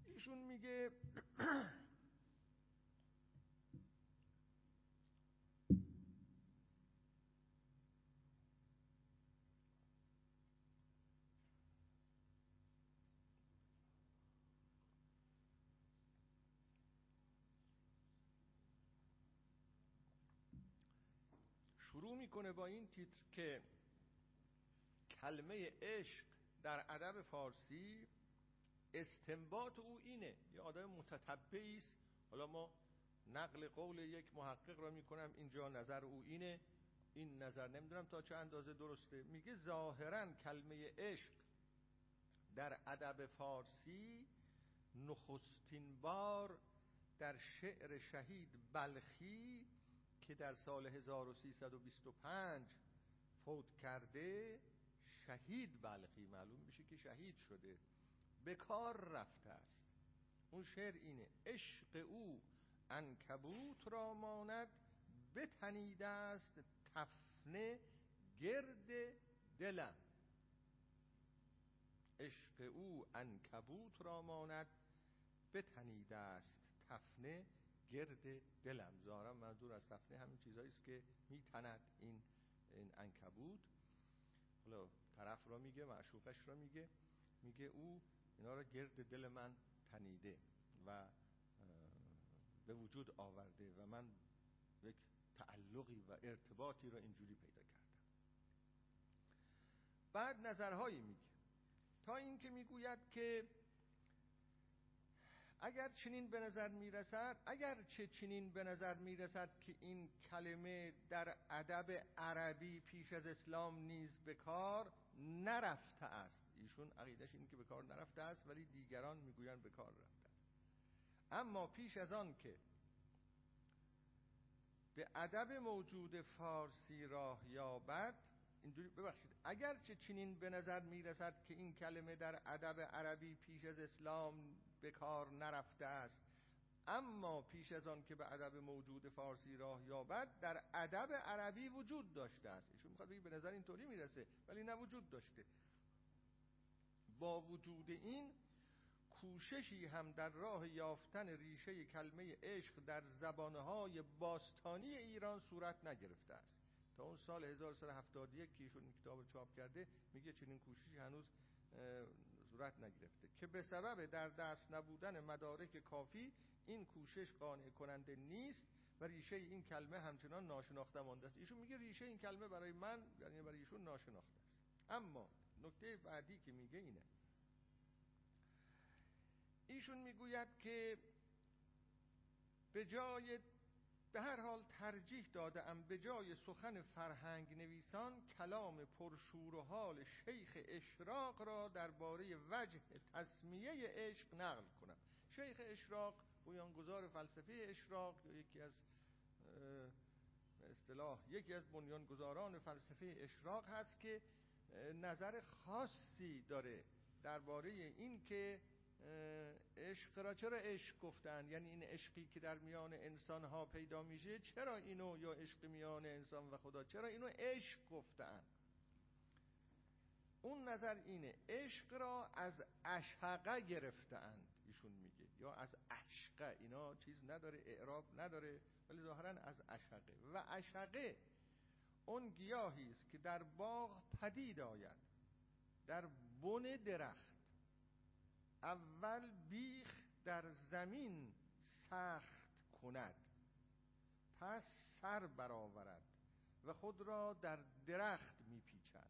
ایشون میگه *clears throat* شروع می‌کنه با این تیتر که کلمه عشق در ادب فارسی استنباط او اینه. یه آدم متتبعی است. حالا ما نقل قول یک محقق را می‌کنم اینجا نظر او اینه. این نظر نمی‌دونم تا چه اندازه درسته. میگه ظاهرا کلمه عشق در ادب فارسی نخستین بار در شعر شهید بلخی که در سال 1325 فوت کرده شهید بلخی معلوم میشه که شهید شده به کار رفته است. اون شعر اینه عشق او انکبوت را ماند بتنیده است تفنه گرد دلم. عشق او انکبوت را ماند بتنیده است تفنه گرد دلم. ظاهرا منظور از تفنه همین چیزهایی است که میتند این این انکبوت حالا طرف را میگه معشوقش را میگه. میگه او اینا را گرد دل من تنیده و به وجود آورده و من یک تعلقی و ارتباطی را اینجوری پیدا کردم. بعد نظرهایی میگه. تا اینکه می‌گوید که اگر چنین به نظر می‌رسد اگر چه چنین به نظر می‌رسد که این کلمه در ادب عربی پیش از اسلام نیز به کار نرفته است. ایشون عقیدش این که به کار نرفته است ولی دیگران می‌گویند به کار رفته اما پیش از آن که به ادب موجود فارسی راه یابد اینجوری ببخشید اگر چه چنین به نظر می‌رسد که این کلمه در ادب عربی پیش از اسلام به کار نرفته است. اما پیش از آن که به ادب موجود فارسی راه یابد در ادب عربی وجود داشته است. ایشون می‌خواد بگه به نظر اینطوری می‌رسه ولی نه وجود داشته. با وجود این کوششی هم در راه یافتن ریشه کلمه عشق در زبانهای باستانی ایران صورت نگرفته است. تا اون سال 1371 که ایشون کتاب چاپ کرده میگه چنین کوششی هنوز صورت نگرفته. که به سبب در دست نبودن مدارک کافی این کوشش قانع کننده نیست و ریشه این کلمه همچنان ناشناخته مانده است. ایشون میگه ریشه این کلمه برای من یعنی برای ایشون ناشناخته است. اما نکته بعدی که میگه اینه. ایشون می‌گوید که به جای به هر حال ترجیح دادم به جای سخن فرهنگ نویسان کلام پرشور و حال شیخ اشراق را درباره وجه تسمیه عشق نقل کنم. شیخ اشراق بنیانگذار فلسفه اشراق یا یکی از اصطلاح یکی از بنیانگذاران فلسفه اشراق هست که نظر خاصی داره درباره این که عشق را چرا عشق گفتن؟ یعنی این عشقی که در میان انسان ها پیدا میشه چرا اینو یا عشق میان انسان و خدا چرا اینو عشق گفتن؟ اون نظر اینه عشق را از اشقه گرفتند ایشون میگه یا از اشقه اینا چیز نداره اعراب نداره ولی ظاهرا از اشقه و اشقه اون گیاهی است که در باغ پدید آید در بن درخت. اول بیخ در زمین سخت کند پس سر برآورد و خود را در درخت میپیچد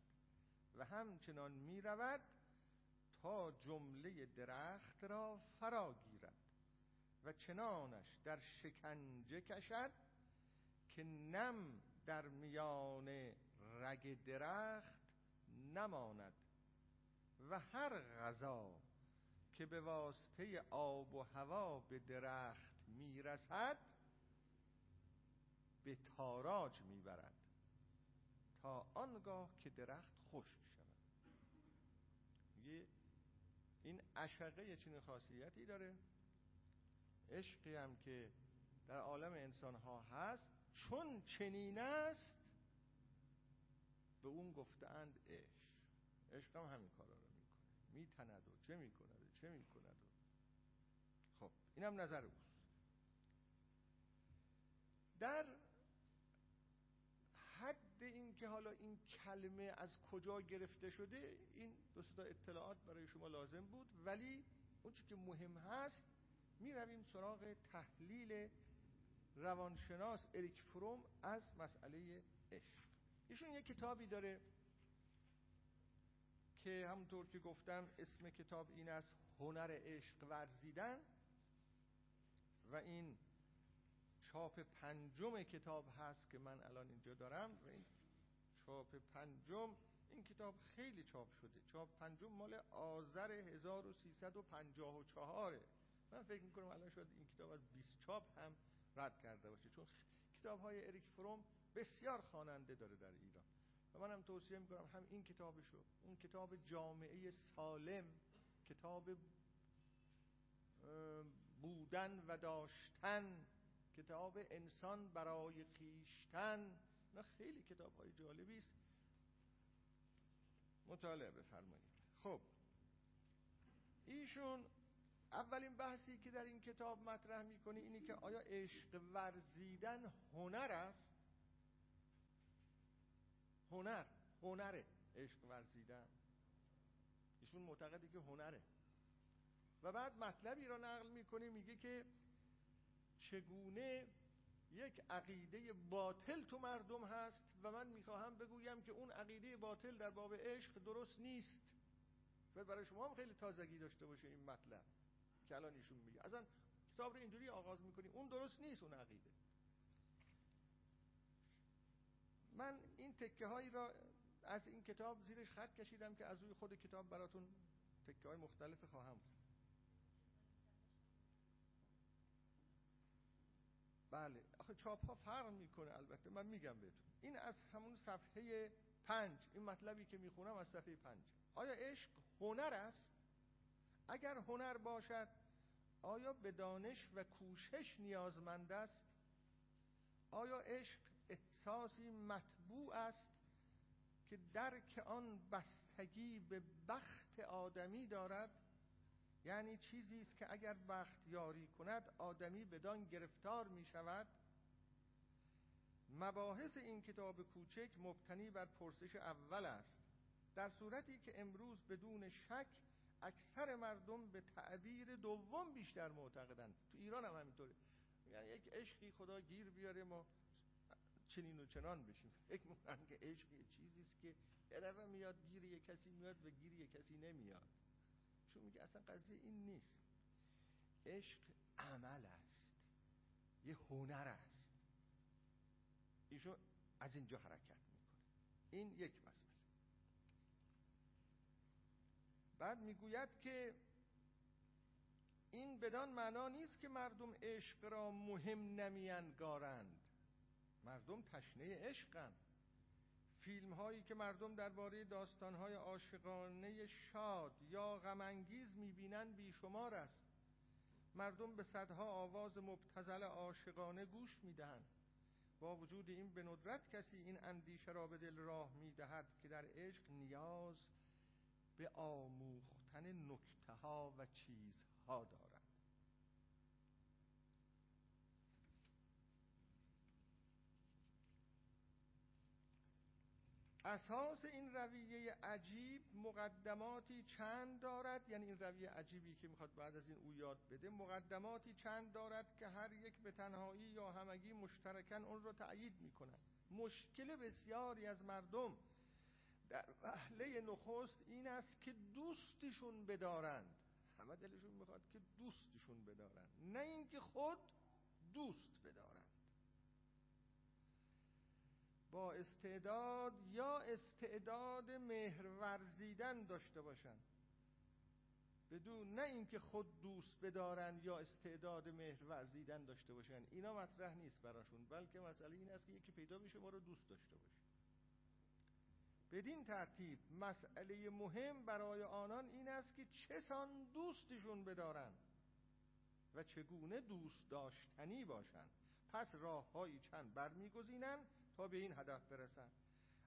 و همچنان می‌رود تا جمله درخت را فرا گیرد و چنانش در شکنجه کشد که نم در میان رگ درخت نماند و هر غذا که به واسطه آب و هوا به درخت می‌رسد به تاراج می‌برد. تا آنگاه که درخت خشک شود. میگه این عشقه چنین خاصیتی داره. عشقی هم که در عالم انسان ها هست چون چنین است به اون گفتند عشق. عشق هم همین کارا رو می‌کنه. میتند و چه می‌کند چه می‌کند؟ و خب اینم نظر اوست. در حد این که حالا این کلمه از کجا گرفته شده این دو تا اطلاعات برای شما لازم بود ولی اون که مهم هست می رویم سراغ تحلیل روانشناس اریک فروم از مسئله عشق. ایشون یک کتابی داره که همونطور که گفتم اسم کتاب این است هنر عشق ورزیدن. و این چاپ پنجم کتاب هست که من الان اینجا دارم. و این چاپ پنجم این کتاب خیلی چاپ شده. چاپ پنجم مال آذر 1354 من فکر می‌کنم الان شاید این کتاب از 20 چاپ هم رد کرده باشه. چون کتاب های اریک فروم بسیار خواننده داره در ایران. و منم توصیه می‌کنم هم این کتابشو اون کتاب جامعه سالم کتاب بودن و داشتن کتاب انسان برای خیشتن. نه خیلی کتاب های جالبی است. مطالعه بفرمایید. خب. ایشون اولین بحثی که در این کتاب مطرح می‌کنه اینی که آیا عشق ورزیدن هنر است؟ هنر هنره. عشق ورزیدن. ایشون معتقده که هنره. و بعد مطلبی را نقل می‌کنه میگه که چگونه یک عقیده باطل تو مردم هست و من می‌خواهم بگویم که اون عقیده باطل در باب عشق درست نیست. و برای شما هم خیلی تازگی داشته باشه این مطلب که الان ایشون میگه. اصلا کتاب رو اینجوری آغاز می‌کنی اون درست نیست اون عقیده. من این تکه هایی را از این کتاب زیرش خط کشیدم که از روی خود کتاب براتون تکه های مختلف خواهم بله. آخه چاپ ها فرق می‌کنه البته. من میگم بهتون. این از همون صفحه پنج. این مطلبی که می‌خونم از صفحه پنج. آیا عشق هنر است؟ اگر هنر باشد آیا به دانش و کوشش نیازمند است؟ آیا عشق احساسی مطبوع است که درک آن بستگی به بخت آدمی دارد. یعنی چیزی است که اگر بخت یاری کند آدمی بدان گرفتار می شود. مباحث این کتاب کوچک مبتنی بر پرسش اول است. در صورتی که امروز بدون شک اکثر مردم به تعبیر دوم بیشتر معتقدند. تو ایران هم همینطوره. یعنی یک عشقی خدا گیر بیاره ما چنین و چنان بشیم. فکر می‌کنن که عشق یه چیزی است که یه میاد گیر یه کسی میاد و گیر یه کسی نمیاد. چون میگه اصلا قضیه این نیست. عشق عمل است. یه هنر است. ایشون از اینجا حرکت می‌کنه. این یک مسئله. بعد می‌گوید که این بدان معنا نیست که مردم عشق را مهم نمیانگارند. مردم تشنه عشقند فیلم هایی که مردم درباره داستان های عاشقانه شاد یا غمانگیز می‌بینند بیشمار است. مردم به صدها آواز مبتزل عاشقانه گوش می‌دهند. با وجود این به ندرت کسی این اندیشه را به دل راه می‌دهد که در عشق نیاز به آموختن نکته ها و چیزها دارد. اساس این رویه عجیب مقدماتی چند دارد؟ یعنی این رویه عجیبی که می‌خواد بعد از این او یاد بده مقدماتی چند دارد که هر یک به تنهایی یا همگی مشترکن اون رو تأیید می‌کنن مشکل بسیاری از مردم در وحله نخست این است که دوستشون بدارند. همه دلشون می‌خواد که دوستشون بدارند. نه اینکه خود دوست بدارند. با استعداد یا استعداد مهر ورزیدن داشته باشند بدون نه اینکه خود دوست بدارن یا استعداد مهر ورزیدن داشته باشن. اینا مطرح نیست براشون بلکه مسئله این است که یکی پیدا بشه ما رو دوست داشته باشه. بدین ترتیب مسئله مهم برای آنان این است که چه سان دوستشون بدارن و چگونه دوست داشتنی باشند پس راههایی چند برمیگزینند تا به این هدف برسن.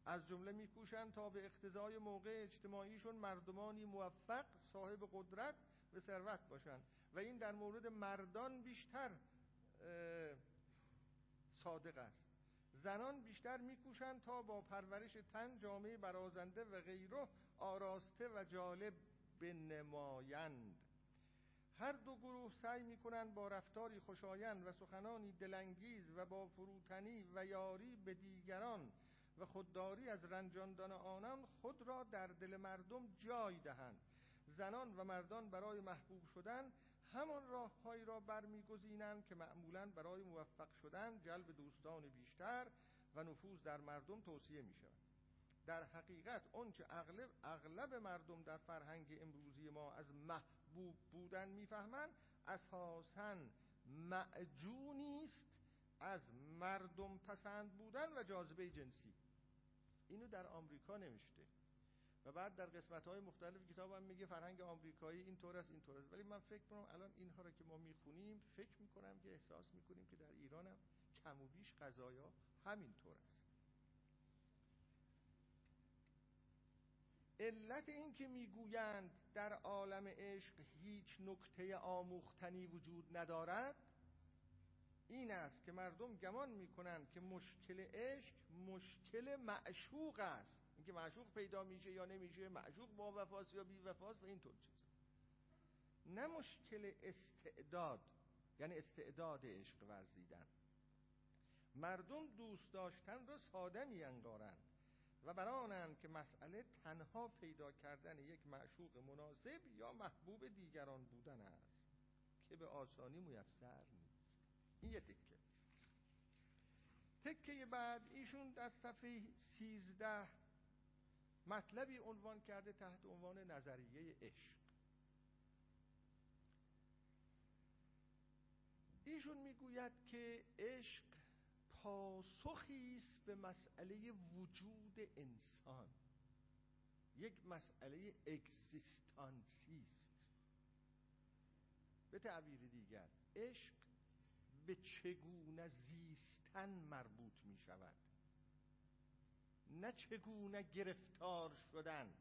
از جمله میکوشند تا به اقتضای موقع اجتماعیشون مردمانی موفق صاحب قدرت و ثروت باشند. و این در مورد مردان بیشتر صادق است. زنان بیشتر میکوشند تا با پرورش تن جامعه برازنده و غیره آراسته و جالب بنمایند. هر دو گروه سعی می‌کنند با رفتاری خوشایند و سخنانی دلانگیز و با فروتنی و یاری به دیگران و خودداری از رنجاندن آنان خود را در دل مردم جای دهند. زنان و مردان برای محبوب شدن همان راههایی را برمیگزینند که معمولا برای موفق شدن جلب دوستان بیشتر و نفوذ در مردم توصیه می شود در حقیقت اونچه اغلب, اغلب مردم در فرهنگ امروزی ما از محبوب بودن می‌فهمند اساسا معجونی است از مردم پسند بودن و جاذبه جنسی. اینو در آمریکا نوشته. و بعد در قسمت های مختلف کتاب میگه فرهنگ آمریکایی این طور است این طور است. ولی من فکر کنم الان اینها رو که ما می‌خونیم فکر می‌کنم که احساس می‌کنیم که در ایران هم کم و بیش قضایا همین طور است. علت این که می‌گویند در عالم عشق هیچ نکته آموختنی وجود ندارد این است که مردم گمان می‌کنند که مشکل عشق مشکل معشوق است. اینکه معشوق پیدا میشه یا نمیشه معشوق با وفاست یا بی وفاست و اینطور چیز نه مشکل استعداد یعنی استعداد عشق ورزیدن. مردم دوست داشتن را ساده میانگارند. و برانند که مسئله تنها پیدا کردن یک معشوق مناسب یا محبوب دیگران بودن است که به آسانی میسر نیست. این یه تکه. تکه بعد ایشون در صفحه سیزده مطلبی عنوان کرده تحت عنوان نظریه عشق. ایشون می‌گوید که عشق پاسخی است به مسئله وجود انسان. یک مسئله اگزیستانسی است. به تعبیر دیگر عشق به چگونه زیستن مربوط می شود؟ نه چگونه گرفتار شدن؟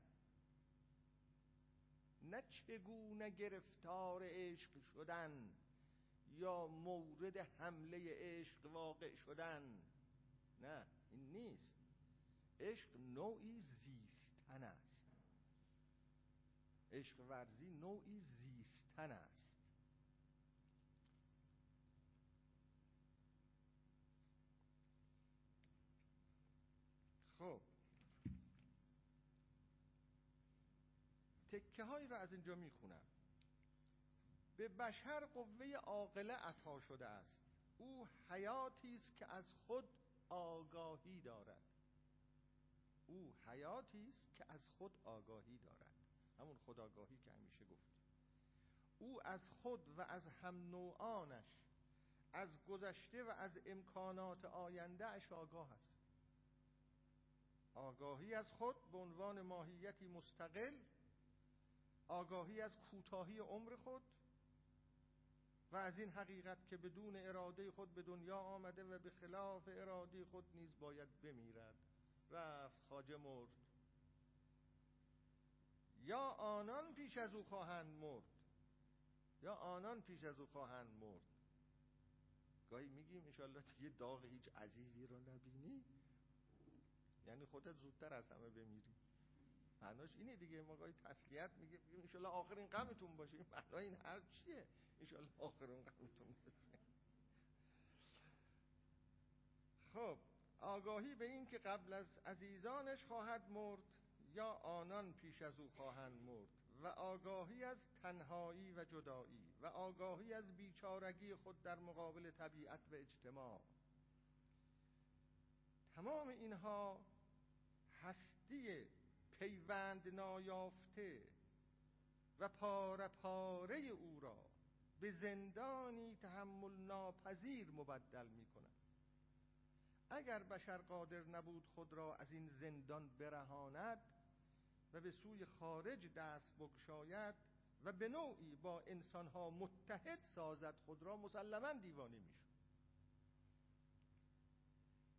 نه چگونه گرفتار عشق شدن؟ یا مورد حمله عشق واقع شدن؟ نه این نیست. عشق نوعی زیستن است. عشق ورزی نوعی زیستن است. خب. تکه هایی رو از اینجا می‌خونم. به بشر قوه عاقله عطا شده است. او حیاتی است که از خود آگاهی دارد. او حیاتی است که از خود آگاهی دارد. همون خداگاهی که همیشه گفتیم او از خود و از هم نوعانش از گذشته و از امکانات آینده اش آگاه است. آگاهی از خود به عنوان ماهیتی مستقل آگاهی از کوتاهی عمر خود و از این حقیقت که بدون اراده خود به دنیا آمده و به خلاف اراده خود نیز باید بمیرد. رفت خاجه مرد. یا آنان پیش از او خواهند مرد. یا آنان پیش از او خواهند مرد. گاهی میگیم انشالله دیگه داغ هیچ عزیزی رو نبینی. یعنی خودت زودتر از همه بمیری. معناش اینه دیگه. ما گاهی تسلیت میگیم. انشالله آخرین غمتون باشه. معنای این حرف چیه؟ آخرین غمتون باشه خب آگاهی به این که قبل از عزیزانش خواهد مرد یا آنان پیش از او خواهند مرد و آگاهی از تنهایی و جدایی و آگاهی از بیچارگی خود در مقابل طبیعت و اجتماع. تمام اینها هستی پیوند نایافته و پاره پاره او را به زندانی تحمل ناپذیر مبدل می کند اگر بشر قادر نبود خود را از این زندان برهاند و به سوی خارج دست بگشاید و به نوعی با انسانها متحد سازد خود را مسلما دیوانه می‌شد.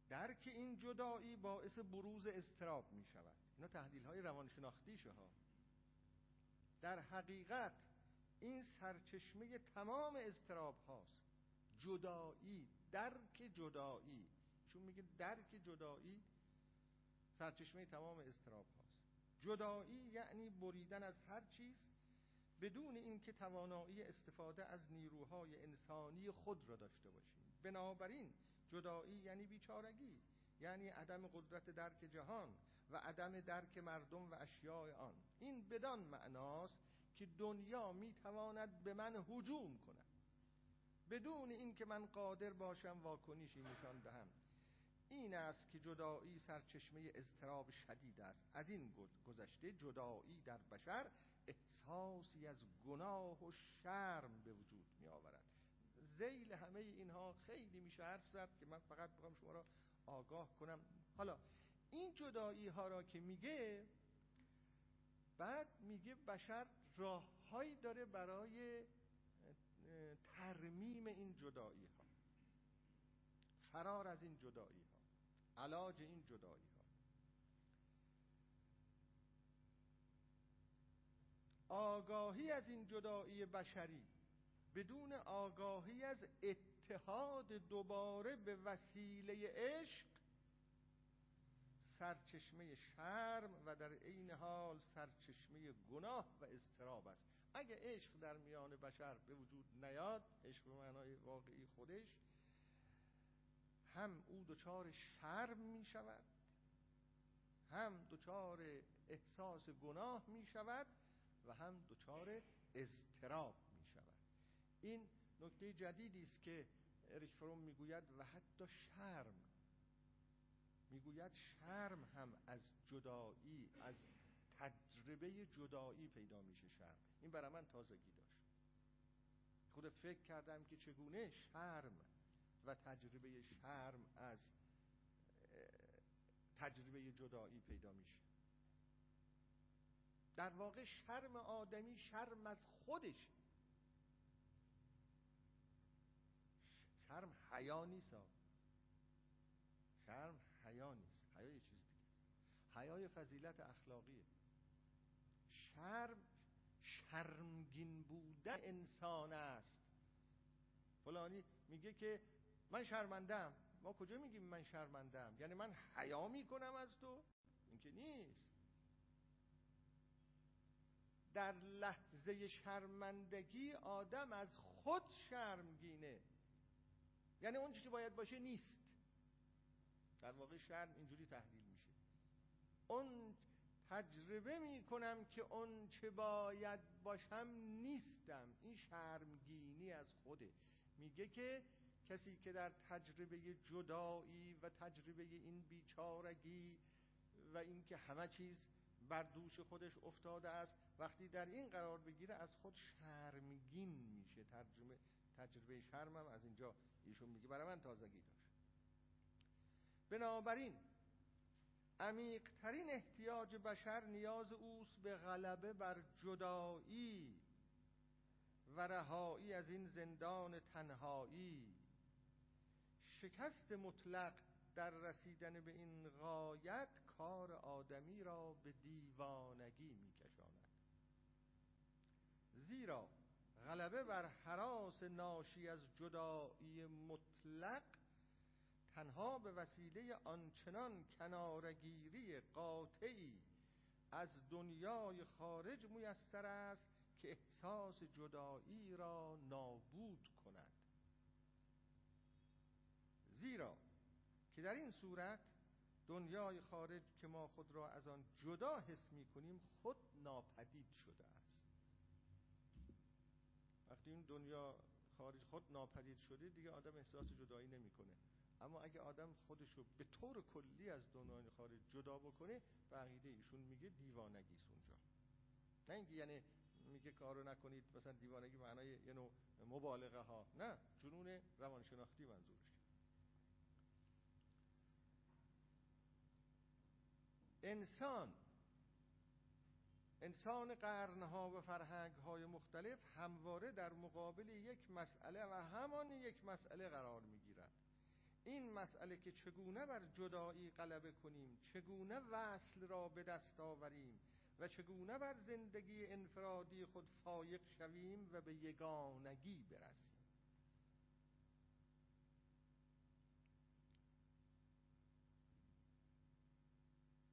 درک این جدایی باعث بروز استراب می شود اینا تحلیل های روانشناختی ها در حقیقت این سرچشمه تمام استراب هاست. جدایی درک جدایی. چون میگه درک جدایی سرچشمه تمام استراب هاست. جدایی یعنی بریدن از هر چیز بدون اینکه توانایی استفاده از نیروهای انسانی خود را داشته باشیم. بنابراین جدایی یعنی بیچارگی یعنی عدم قدرت درک جهان و عدم درک مردم و اشیاء آن. این بدان معناست که دنیا می‌تواند به من هجوم کند. بدون اینکه من قادر باشم واکنشی نشان دهم. این است که جدایی سرچشمه اضطراب شدید است. از این گذشته جدایی در بشر احساسی از گناه و شرم به وجود می آورد زیل همه اینها خیلی میشه حرف زد که من فقط بخوام شما را آگاه کنم. حالا این جدایی ها را که میگه بعد میگه بشر راههایی داره برای ترمیم این جدایی ها فرار از این جدایی ها علاج این جدایی ها آگاهی از این جدایی بشری بدون آگاهی از اتحاد دوباره به وسیله عشق سرچشمه شرم و در عین حال سرچشمه گناه و استراب است. اگه عشق در میان بشر به وجود نیاد عشق به معنای واقعی خودش هم او دچار شرم می شود هم دچار احساس گناه می شود و هم دچار اضطراب می شود این نکته جدیدی است که اریک فروم می‌گوید و حتی شرم می‌گوید شرم هم از جدایی از تجربه جدایی پیدا میشه شرم. این برای من تازگی داشت. خود فکر کردم که چگونه شرم و تجربه شرم از تجربه جدایی پیدا میشه. در واقع شرم آدمی شرم از خودش. شرم حیا نیست. شرم حیا نیست. حیا یه چیز دیگه. حیای فضیلت اخلاقیه. شرم شرمگین بودن انسان است. فلانی میگه که من شرمندم ما کجا میگیم من شرمندم یعنی من حیا می‌کنم از تو؟ این که نیست. در لحظه شرمندگی آدم از خود شرمگینه. یعنی اون که باید باشه نیست. در واقع شرم اینجوری تحلیل میشه. اون تجربه می‌کنم که اون چه باید باشم نیستم. این شرمگینی از خوده. میگه که کسی که در تجربه جدایی و تجربه این بیچارگی و اینکه همه چیز بر دوش خودش افتاده است وقتی در این قرار بگیره از خود شرمگین میشه. ترجمه تجربه شرمم از اینجا ایشون میگه. برای من تازگی داشت. بنابراین عمیقترین احتیاج بشر نیاز اوست به غلبه بر جدایی و رهایی از این زندان تنهایی. شکست مطلق در رسیدن به این غایت کار آدمی را به دیوانگی میکشاند. زیرا غلبه بر حراس ناشی از جدایی مطلق تنها به وسیله آنچنان کنارگیری قاطعی از دنیای خارج میسر است که احساس جدایی را نابود کند. زیرا که در این صورت دنیای خارج که ما خود را از آن جدا حس می کنیم خود ناپدید شده است. وقتی این دنیا خارج خود ناپدید شده دیگه آدم احساس جدایی نمی‌کنه. اما اگه آدم خودشو به طور کلی از دنیای خارج جدا بکنه به ایشون میگه دیوانگی اونجا. نه اینکه یعنی میگه کارو نکنید مثلا دیوانگی معنای یه نوع مبالغه ها نه جنون روانشناختی منظورش. انسان انسان قرنها و فرهنگهای مختلف همواره در مقابل یک مسئله و همان یک مسئله قرار می‌گیرد. این مسئله که چگونه بر جدایی غلبه کنیم چگونه وصل را به دست آوریم و چگونه بر زندگی انفرادی خود فایق شویم و به یگانگی برسیم.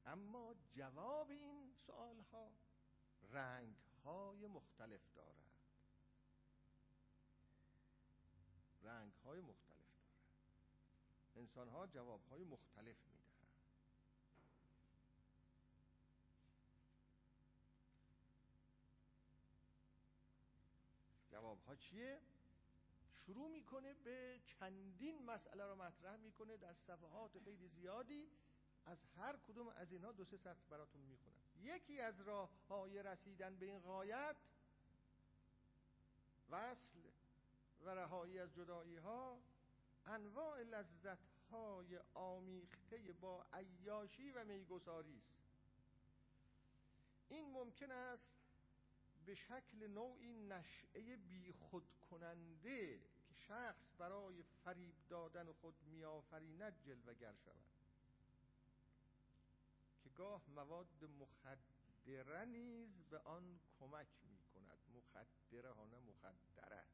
اما جواب این سوال ها رنگ های مختلف دارد. رنگ های مختلف انسان ها جواب های مختلف می‌دهند. جواب ها چیه؟ شروع می‌کنه به چندین مسئله رو مطرح می‌کنه در صفحات خیلی زیادی. از هر کدوم از اینها دو سه سطر براتون می‌خونم. یکی از راه های رسیدن به این غایت وصل و رهایی از جدایی ها انواع لذت های آمیخته با عیاشی و میگساری است. این ممکن است به شکل نوعی نشعه بیخود کننده که شخص برای فریب دادن خود میآفریند جلوگر شود. که گاه مواد مخدره نیز به آن کمک می مخدره ها نه مخدره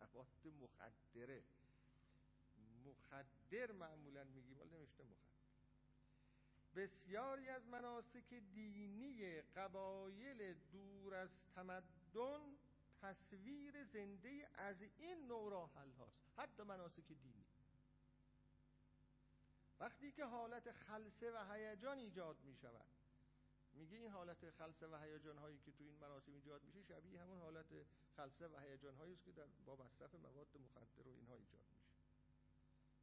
مواد مخدره. مخدر معمولا میگیم ولی نمیشته مخدر. بسیاری از مناسک دینی قبایل دور از تمدن تصویر زنده از این نوع راحل هاست. حتی مناسک دینی. وقتی که حالت خلصه و هیجان ایجاد می شود میگه این حالت خلصه و هیجان هایی که تو این مراسم ایجاد میشه شبیه همون حالت خلصه و هیجان هایی است که در با مصرف مواد مخدر و اینها ایجاد میشه.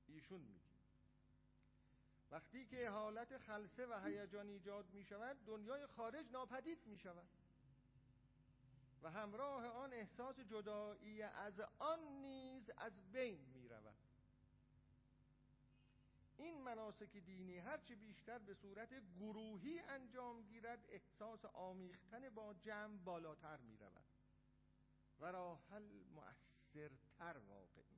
ایشون میگه. وقتی که حالت خلصه و هیجان ایجاد می شود دنیای خارج ناپدید می شود و همراه آن احساس جدایی از آن نیز از بین می رود این مناسک دینی هرچه بیشتر به صورت گروهی انجام گیرد احساس آمیختن با جمع بالاتر می رود و راحل مؤثرتر واقع می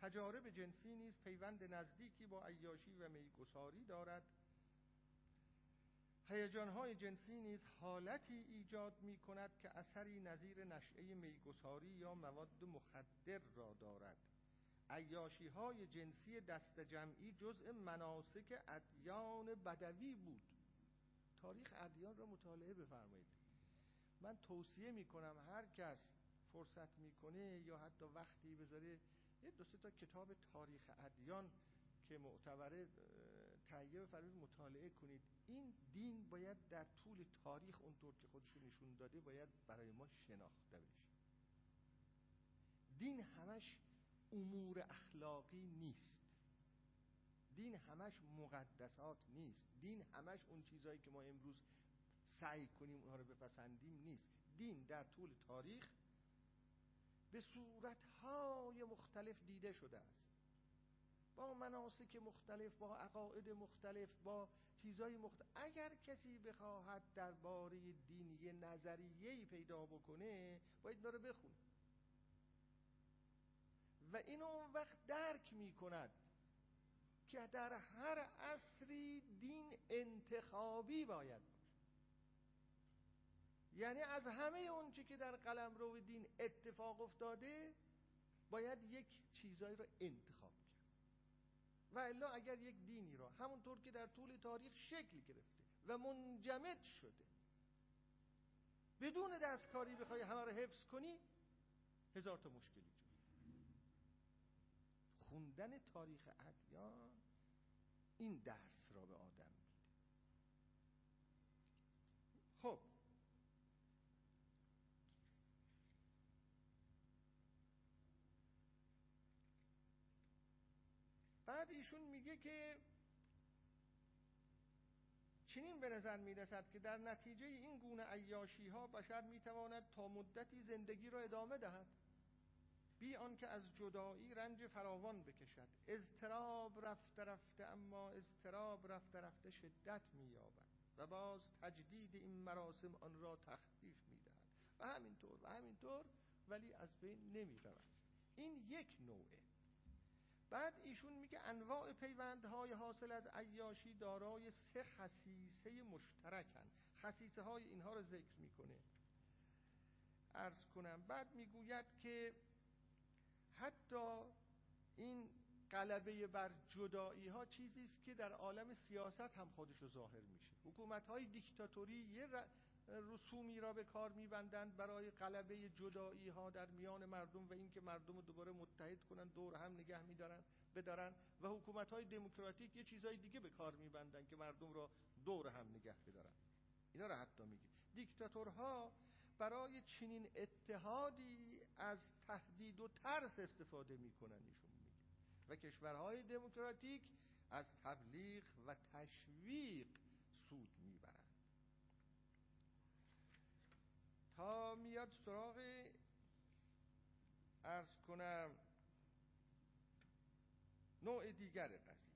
تجارب جنسی نیز پیوند نزدیکی با عیاشی و میگساری دارد. هیجانهای جنسی نیز حالتی ایجاد می کند که اثری نظیر نشعه میگساری یا مواد مخدر را دارد. عیاشی های جنسی دست جمعی جزء مناسک ادیان بدوی بود. تاریخ ادیان را مطالعه بفرمایید. من توصیه می کنم هر کس فرصت می‌کنه یا حتی وقتی بذاره یه دو تا کتاب تاریخ ادیان که معتبره تهیه بفرمایید مطالعه کنید. این دین باید در طول تاریخ اونطور که خودش نشون داده باید برای ما شناخته بشه. دین همش امور اخلاقی نیست. دین همش مقدسات نیست. دین همش اون چیزهایی که ما امروز سعی کنیم اونها رو بپسندیم نیست. دین در طول تاریخ به صورتهای مختلف دیده شده است. با مناسک مختلف با عقاید مختلف با چیزهای مختلف. اگر کسی بخواهد درباره دین یه نظریه‌ای پیدا بکنه باید داره بخونه. و اینو اون وقت درک می کند که در هر عصری دین انتخابی باید یعنی از همه اون که در قلم رو دین اتفاق افتاده باید یک چیزایی رو انتخاب کرد. و الا اگر یک دینی را همونطور که در طول تاریخ شکل گرفته و منجمد شده. بدون دستکاری بخوای همه رو حفظ کنی هزار تا مشکلی خوندن تاریخ ادیان این درس را به آدم میده خب بعد ایشون میگه که چنین به نظر می‌رسد که در نتیجه این گونه عیاشی ها بشر می‌تواند تا مدتی زندگی را ادامه دهد بی آنکه از جدایی رنج فراوان بکشد. اضطراب رفته رفته اما اضطراب رفته رفته شدت مییابد و باز تجدید این مراسم آن را تخفیف می‌دهد. و همینطور و همینطور ولی از بین نمی رود این یک نوعه. بعد ایشون میگه انواع پیوندهای حاصل از عیاشی دارای سه خصیصه مشترکن. خصیصه های اینها رو ذکر می‌کنه. ارز کنم. بعد می‌گوید که حتی این قلبه بر جدایی ها چیزی است که در عالم سیاست هم خودش رو ظاهر میشه. حکومت های دیکتاتوری یه رسومی را به کار میبندند برای قلبه جدایی ها در میان مردم و اینکه مردم رو دوباره متحد کنن دور هم نگه میدارن بدارن و حکومت های دموکراتیک یه چیزهای دیگه به کار میبندن که مردم را دور هم نگه بدارن اینا را حتی میگه دیکتاتورها برای چنین اتحادی از تهدید و ترس استفاده می‌کنن ایشون میگه. و کشورهای دموکراتیک از تبلیغ و تشویق میاد سراغ ارز کنم نوع دیگر قضیه.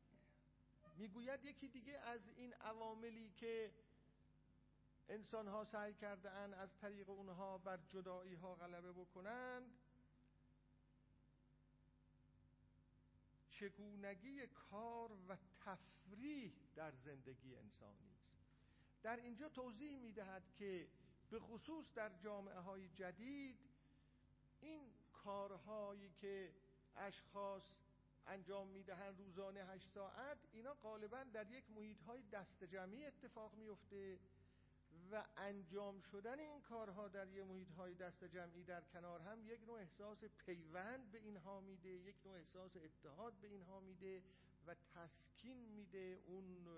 می‌گوید یکی دیگه از این عواملی که انسان ها سعی کرده ان از طریق اونها بر جدایی ها غلبه بکنند چگونگی کار و تفریح در زندگی انسانی است. در اینجا توضیح می‌دهد که به خصوص در جامعه های جدید این کارهایی که اشخاص انجام می‌دهن روزانه هشت ساعت اینا غالبا در یک محیط های دست جمعی اتفاق میفته و انجام شدن این کارها در یه محیط های دست جمعی در کنار هم یک نوع احساس پیوند به اینها میده یک نوع احساس اتحاد به اینها میده و تسکین میده اون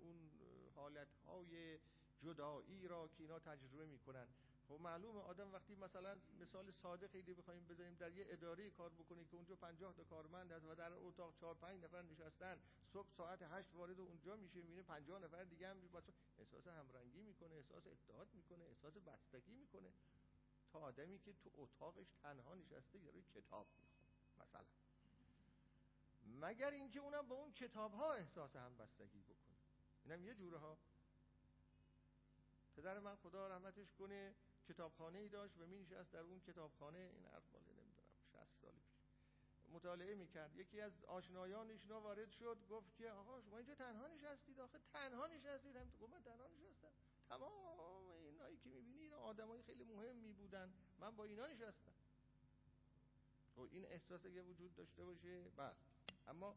اون حالت های جدایی را که اینا تجربه می‌کنن. خب معلومه آدم وقتی مثلا مثال ساده خیلی بخوایم بزنیم در یه اداره کار بکنه که اونجا 50 تا کارمند هست و در اتاق 4 5 نفر نشستن صبح ساعت 8 وارد اونجا میشه می‌بینه 50 نفر دیگه هم باشه احساس همرنگی می‌کنه احساس اتحاد می‌کنه احساس بستگی می‌کنه. تا آدمی که تو اتاقش تنها نشسته داره کتاب می‌خونه مثلا. مگر اینکه اونم با اون کتاب ها احساس همبستگی بکنه. اینم یه جوره ها پدر من خدا رحمتش کنه کتابخانه ای داشت و می نشست در اون کتابخانه. این حرف ماله نمی‌دونم 60 سال پیش. مطالعه می‌کرد. یکی از آشنایان ایشنا وارد شد گفت که آقا شما اینجا تنها نشستید آخه؟ تنها نشستید. هم گفت من تنها نشستم. تمام اینایی که می‌بینید آدمای خیلی مهمی بودن من با اینا نشستم. و خب این احساس وجود داشته باشه بله. اما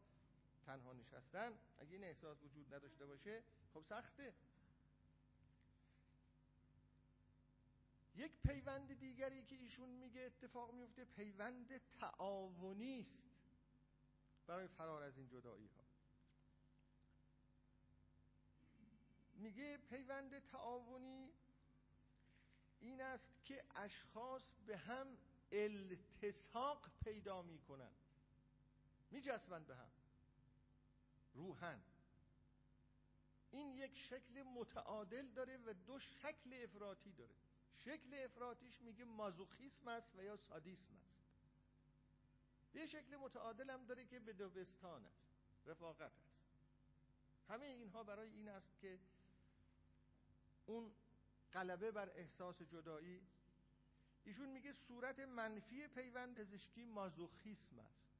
تنها نشستن اگه این احساس وجود نداشته باشه خب سخته. یک پیوند دیگری که ایشون میگه اتفاق میفته پیوند تعاونی است. برای فرار از این جدایی ها میگه پیوند تعاونی این است که اشخاص به هم التساق پیدا می‌کنن میجسمند به هم. روحن این یک شکل متعادل داره و دو شکل افراطی داره. شکل افراتیش میگه مازوخیسم است و یا سادیسم است. یه شکل متعادل هم داره که به دوبستان است رفاقت است. همه اینها برای این است که اون قلبه بر احساس جدایی ایشون میگه صورت منفی پیوند پزشکی مازوخیسم است.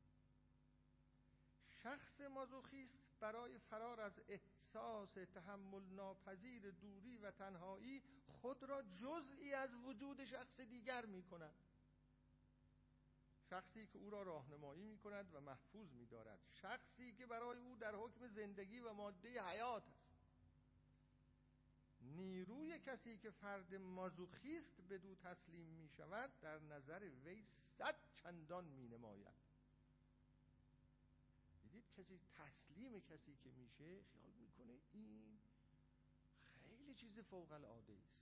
شخص مازوخیست برای فرار از احساس تحمل ناپذیر دوری و تنهایی خود را جزئی از وجود شخص دیگر می کند شخصی که او را راهنمایی می کند و محفوظ می دارد شخصی که برای او در حکم زندگی و ماده حیات است. نیروی کسی که فرد مازوخیست به دو تسلیم می شود در نظر وی صد چندان می نماید کسی تسلیم کسی که میشه خیال می‌کنه این خیلی چیز فوق العاده است.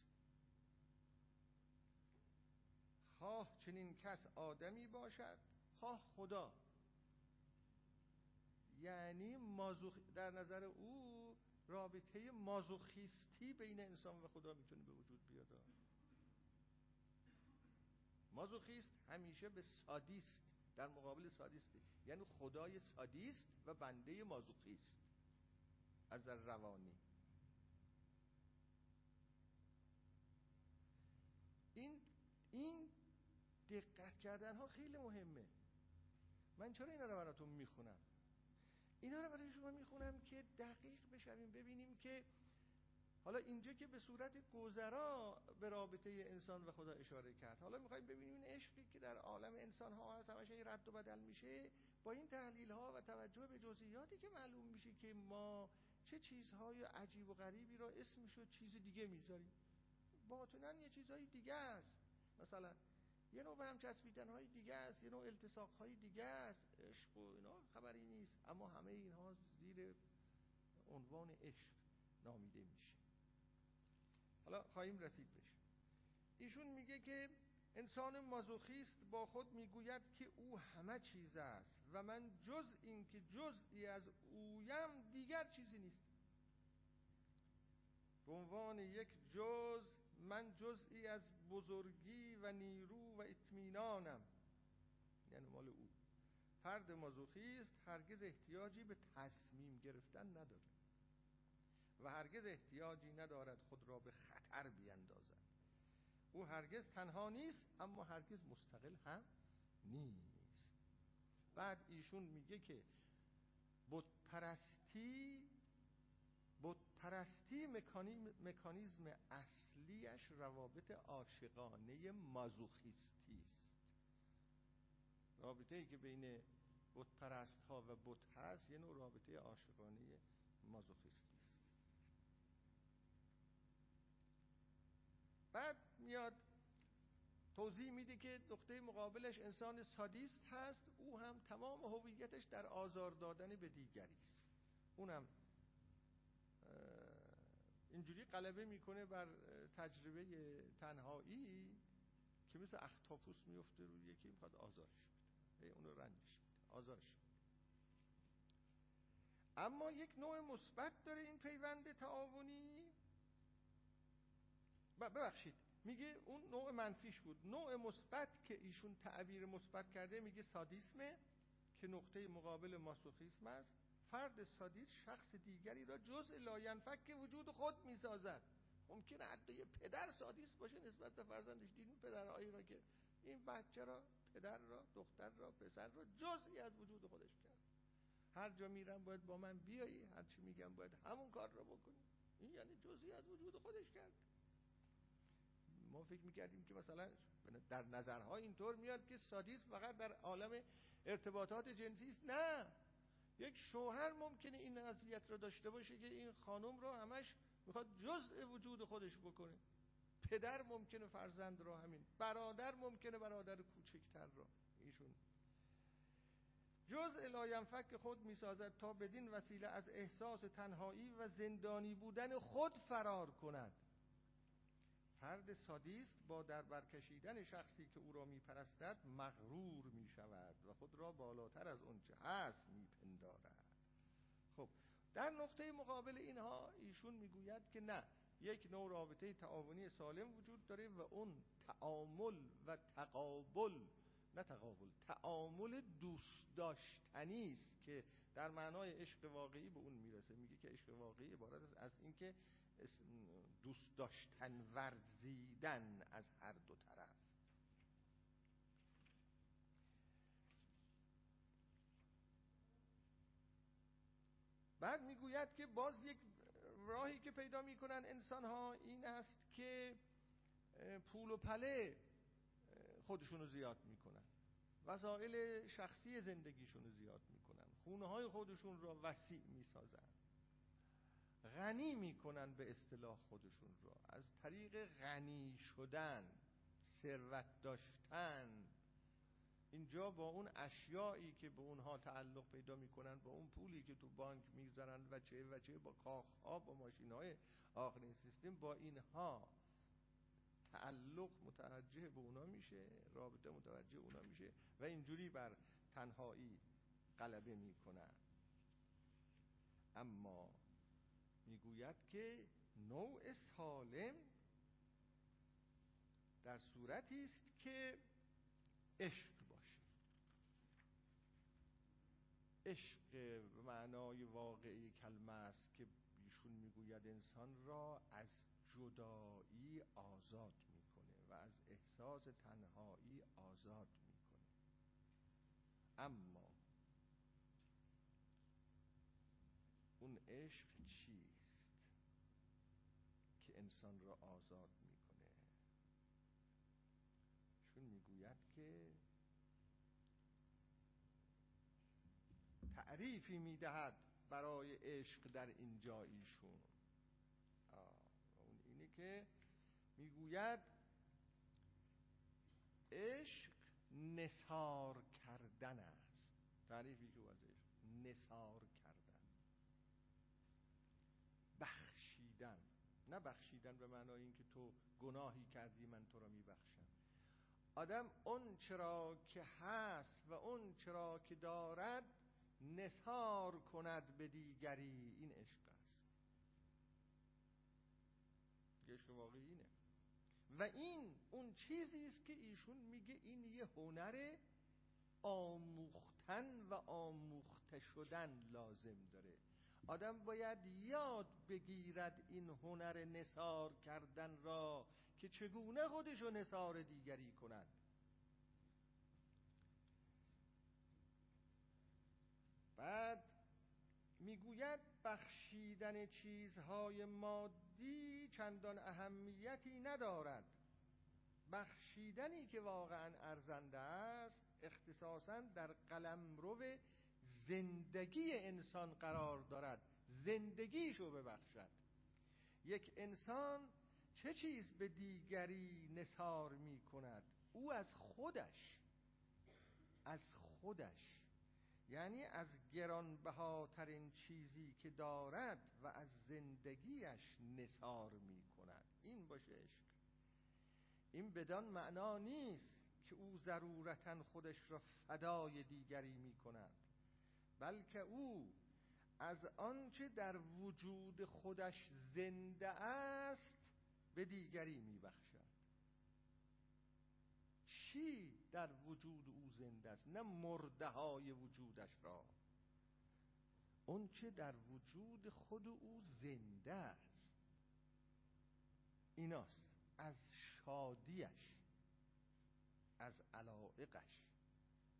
خواه چنین کس آدمی باشد؟ خواه خدا. یعنی مازوخ در نظر او رابطه مازوخیستی بین انسان و خدا می‌تونه به وجود بیاد. مازوخیست همیشه به سادیست. در مقابل سادیست. یعنی خدای سادیست و بنده مازوخیست از در روانی. این این دقت کردن ها خیلی مهمه. من چرا اینا رو براتون می‌خونم؟ اینا رو برای شما می‌خونم که دقیق بشویم ببینیم که حالا اینجا که به صورت گذرا به رابطه انسان و خدا اشاره کرد. حالا می‌خوایم ببینیم این عشقی که در عالم انسان ها هست همش رد و بدل میشه با این تحلیل ها و توجه به جزئیاتی که معلوم میشه که ما چه چیزهای عجیب و غریبی را اسمش و چیز دیگه می‌ذاریم. باطنا یه چیزهای دیگه است. مثلا یه نوع به هم چسبیدن های دیگه است یه نوع التصاق های دیگه است. عشق و اینا خبری نیست اما همه اینها زیر عنوان عشق نامیده میشه. حالا خواهیم رسید بشه ایشون میگه که انسان مازوخیست با خود می‌گوید که او همه چیز است و من جز این که جزئی از اویم دیگر چیزی نیست. به عنوان یک جز من جزئی از بزرگی و نیرو و اطمینانم. یعنی مال او. فرد مازوخیست هرگز احتیاجی به تصمیم گرفتن نداره. و هرگز احتیاجی ندارد خود را به خطر بیندازد. او هرگز تنها نیست اما هرگز مستقل هم نیست. بعد ایشون میگه که بت پرستی بت بتپرستی مکانیزم اصلیش روابط عاشقانه مازوخیستی است. رابطه ای که بین بتپرست ها و بت هست یه نوع رابطه عاشقانه مازوخیستی است بعد میاد توضیح میده که نقطه مقابلش انسان سادیست هست. او هم تمام هویتش در آزار دادن به دیگری است. اونم اینجوری غلبه می‌کنه بر تجربه تنهایی که مثل اختاپوس میفته روی یکی می‌خواد آزارش بده. اونو رنجش بده. آزارش بده. اما یک نوع مثبت داره این پیوند تعاونی. ببخشید. میگه اون نوع منفیش بود. نوع مثبت که ایشون تعبیر مثبت کرده میگه سادیسمه که نقطه مقابل ماسوخیسم است. فرد سادیست شخص دیگری را جزء لاینفک وجود خود می‌سازد. ممکنه حتی یه پدر سادیست باشه نسبت به فرزندش. دیدین پدرهایی را که این بچه را پدر را دختر را پسر را جزئی از وجود خودش کرد. هر جا میرم باید با من بیایی هر چی میگم باید همون کار را بکنی. این یعنی جزئی از وجود خودش کرد. ما فکر می‌کردیم که مثلا در نظرها اینطور میاد که سادیست فقط در عالم ارتباطات جنسی است. نه. یک شوهر ممکنه این نظریت رو داشته باشه که این خانم رو همش می‌خواد جزء وجود خودش بکنه. پدر ممکنه فرزند رو همین برادر ممکنه برادر کوچکتر رو ایشون. جزء لاینفک خود می‌سازد تا بدین وسیله از احساس تنهایی و زندانی بودن خود فرار کند. فرد سادیست با در برکشیدن شخصی که او را میپرستد مغرور می‌شود و خود را بالاتر از اونچه هست میپندارد. خب در نقطه مقابل اینها ایشون می‌گوید که نه یک نوع رابطه تعاونی سالم وجود داره و اون تعامل و تقابل نه تقابل تعامل دوست داشتنی است که در معنای عشق واقعی به اون می‌رسه. میگه که عشق واقعی عبارت است از اینکه دوست داشتن ورزیدن از هر دو طرف. بعد می‌گوید که باز یک راهی که پیدا می‌کنن انسان ها این است که پول و پله خودشونو زیاد می‌کنن. وسایل شخصی زندگیشون رو زیاد می‌کنن. خونه های خودشون را وسیع می‌سازن. غنی می‌کنن به اصطلاح خودشون را از طریق غنی شدن ثروت داشتن. اینجا با اون اشیایی که به اونها تعلق پیدا می‌کنن با اون پولی که تو بانک می‌گذارن و چه و چه با کاخها با ماشین های آخرین سیستم با اینها تعلق متوجه به اونا میشه رابطه متوجه اونا میشه و اینجوری بر تنهایی غلبه می‌کنن. اما می‌گوید که نوع سالم در صورتی است که عشق باشه. عشق به معنای واقعی کلمه است که ایشون می‌گوید انسان را از جدایی آزاد می‌کنه و از احساس تنهایی آزاد می‌کنه. اما اون عشق چیست که انسان را آزاد می‌کنه. چون می‌گوید که تعریفی می‌دهد برای عشق در اینجا ایشون. اون اینه که می‌گوید عشق نسار کردن است. تعریفی که از عشق نسار کردن بخشیدن نه بخشیدن به معنای اینکه تو گناهی کردی من تو را میبخشم. آدم اون چرا که هست و اون چرا که دارد نثار کند به دیگری. این عشق است. عشق واقعی اینه. و این اون چیزی است که ایشون میگه این یه هنر آموختن و آموخته شدن لازم داره. آدم باید یاد بگیرد این هنر نصار کردن را که چگونه خودشو نصار دیگری کند. بعد می‌گوید بخشیدن چیزهای مادی چندان اهمیتی ندارد. بخشیدنی که واقعا ارزنده است اختصاصا در قلمرو زندگی انسان قرار دارد زندگیشو ببخشد. یک انسان چه چیز به دیگری نثار می کند او از خودش از خودش. یعنی از گرانبهاترین چیزی که دارد و از زندگیش نثار می کند این باشه عشق. این بدان معنا نیست که او ضرورتا خودش را فدای دیگری می کند بلکه او از آنچه در وجود خودش زنده است به دیگری می بخشد چی در وجود او زنده است؟ نه مرده های وجودش را. اون چه در وجود خود او زنده است. ایناست. از شادیش از علائقش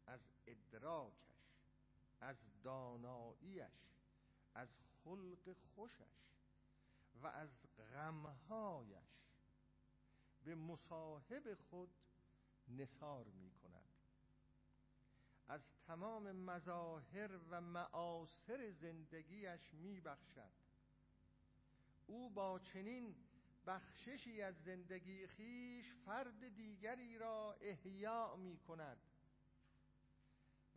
از ادراکش. از داناییش از خلق خوشش و از غمهایش به مصاحب خود نثار می کند از تمام مظاهر و معاصر زندگیش می بخشد او با چنین بخششی از زندگی خیش فرد دیگری را احیاء می کند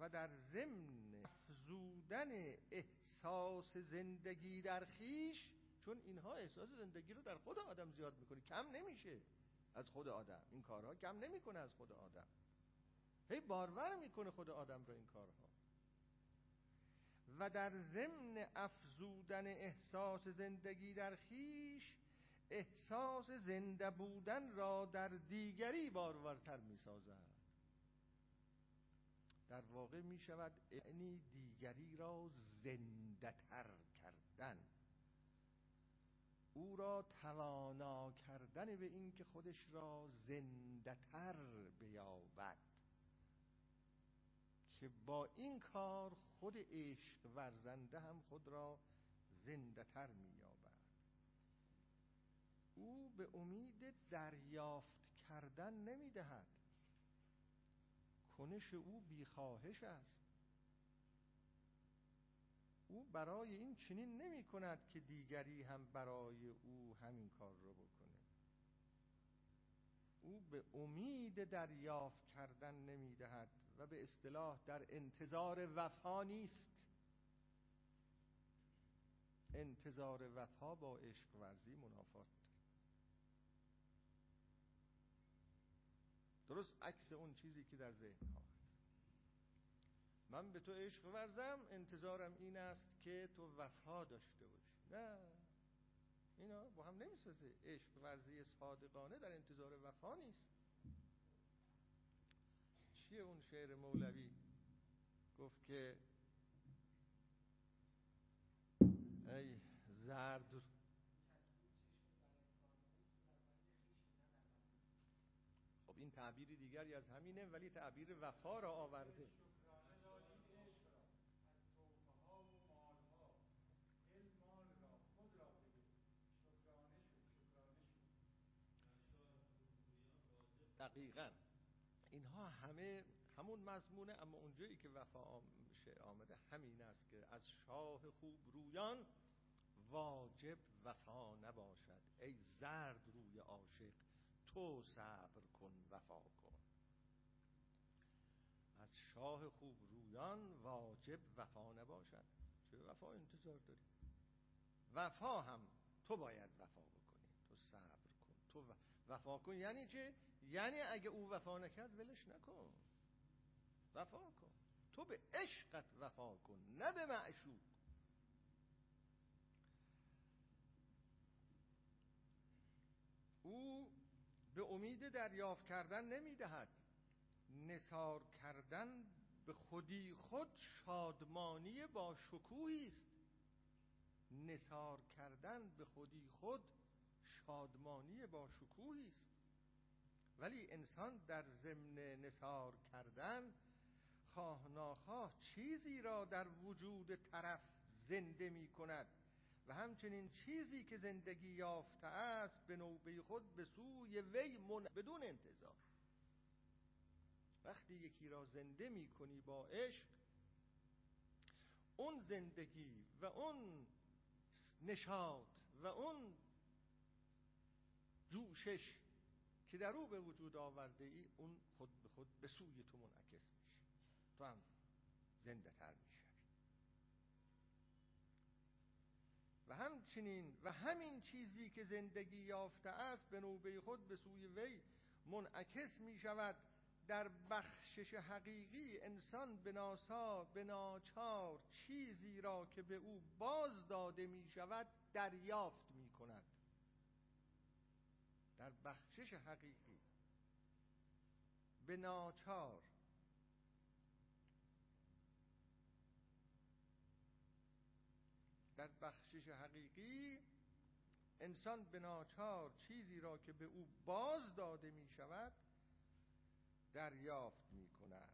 و در ضمن افزودن احساس زندگی در خیش چون اینها احساس زندگی رو در خود آدم زیاد می‌کنه کم نمیشه از خود آدم. این کارها کم نمی‌کنه از خود آدم. هی بارور می‌کنه خود آدم رو این کارها. و در ضمن افزودن احساس زندگی در خیش احساس زنده بودن را در دیگری بارورتر می‌سازد در واقع می شود یعنی دیگری را زنده تر کردن. او را توانا کردن به اینکه خودش را زنده تر بیابد. که با این کار خود عشق ورزنده هم خود را زنده تر مییابد. او به امید دریافت کردن نمی‌دهد. کنش او بیخواهش است. او برای این چنین نمی کند که دیگری هم برای او همین کار رو بکنه. او به امید دریافت کردن نمی دهد و به اصطلاح در انتظار وفا نیست. انتظار وفا با عشق ورزی منافات. درست عکس اون چیزی که در ذهن ها من به تو عشق ورزم انتظارم این است که تو وفا داشته باشی. نه. اینا با هم نمی‌سازه. عشق ورزی صادقانه در انتظار وفا نیست. چیه اون شعر مولوی؟ گفت که ای زرد تعبیری دیگری از همینه ولی تعبیر وفا را آورده. دقیقا. اینها همه همون مضمونه اما اونجایی که وفا آمده همین است که از شاه خوب رویان واجب وفا نباشد. ای زرد روی عاشق تو صبر کن وفا کن. از شاه خوب رویان واجب وفا نباشد. چه وفا انتظار داری؟ وفا هم تو باید وفا بکنی. تو صبر کن. تو وفا کن یعنی چه؟ یعنی اگه او وفا نکرد ولش نکن. وفا کن. تو به عشقت وفا کن نه به معشوق. او به امید دریافت کردن نمی‌دهد. نثار کردن به خودی خود شادمانی با شکوهی است. نثار کردن به خودی خود شادمانی با شکوهی است. ولی انسان در ضمن نثار کردن خواه ناخواه چیزی را در وجود طرف زنده می کند و همچنین چیزی که زندگی یافته است به نوبه خود به سوی وی من... بدون انتظار. وقتی یکی را زنده می کنی با عشق اون زندگی و اون نشاط و اون جوشش که در او به وجود آورده ای اون خود به خود به سوی تو منعکس میشه. تو هم زنده تر می‌شوی همچنین و همین چیزی که زندگی یافته است به نوبه خود به سوی وی منعکس می شود در بخشش حقیقی انسان به ناسا به ناچار چیزی را که به او باز داده می شود دریافت می کند. در بخشش حقیقی به ناچار در بخشش حقیقی انسان به ناچار چیزی را که به او باز داده می شود دریافت می کند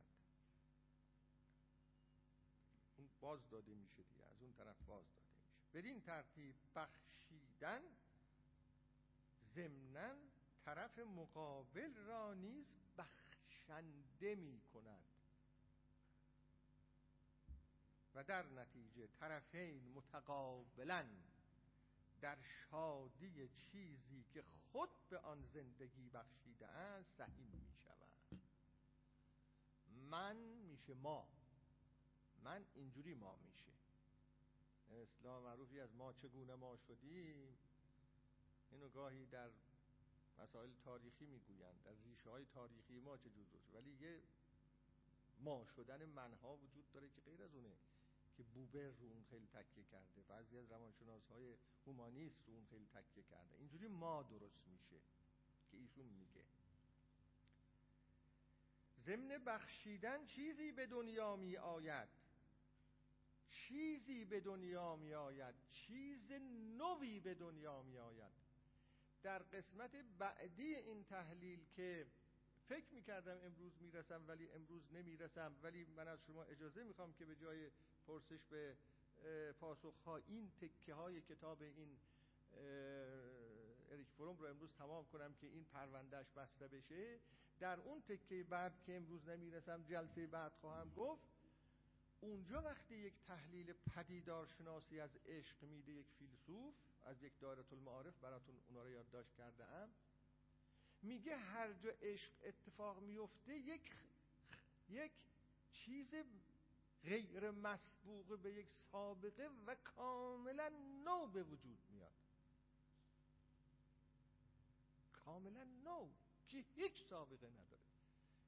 اون باز داده میشه دیگه از اون طرف باز داده میشه. بدین ترتیب بخشیدن ضمنا طرف مقابل را نیز بخشنده می کند و در نتیجه طرفین متقابلا در شادی چیزی که خود به آن زندگی بخشیده است سهیم می شود من میشه ما. من اینجوری ما میشه. اصلاح معروفی از ما چگونه ما شدیم؟ اینو گاهی در مسائل تاریخی می‌گویند در ریشه های تاریخی ما چه جور ولی یه ما شدن منها وجود داره که غیر از اونه. که بوبر رو اون خیلی تکیه کرده. بعضی از روانشناس های هومانیست رو اون خیلی تکیه کرده. اینجوری ما درست میشه که ایشون میگه. ضمن بخشیدن چیزی به دنیا می آید. چیزی به دنیا می آید. چیز نوی به دنیا می آید. در قسمت بعدی این تحلیل که فکر می کردم امروز می‌رسم ولی امروز نمی‌رسم. ولی من از شما اجازه می‌خوام که به جای پرسش به پاسخ این تکه های کتاب این اریک فروم رو امروز تمام کنم که این پروندهش بسته بشه. در اون تکه بعد که امروز نمی‌رسم جلسه بعد خواهم گفت اونجا وقتی یک تحلیل پدیدارشناسی از عشق میده یک فیلسوف از یک دایره المعارف براتون اونا رو یادداشت کرده ام میگه هر جا عشق اتفاق میفته یک یک چیز غیر مسبوقه به یک سابقه و کاملا نو به وجود میاد. کاملا نو که هیچ سابقه نداره.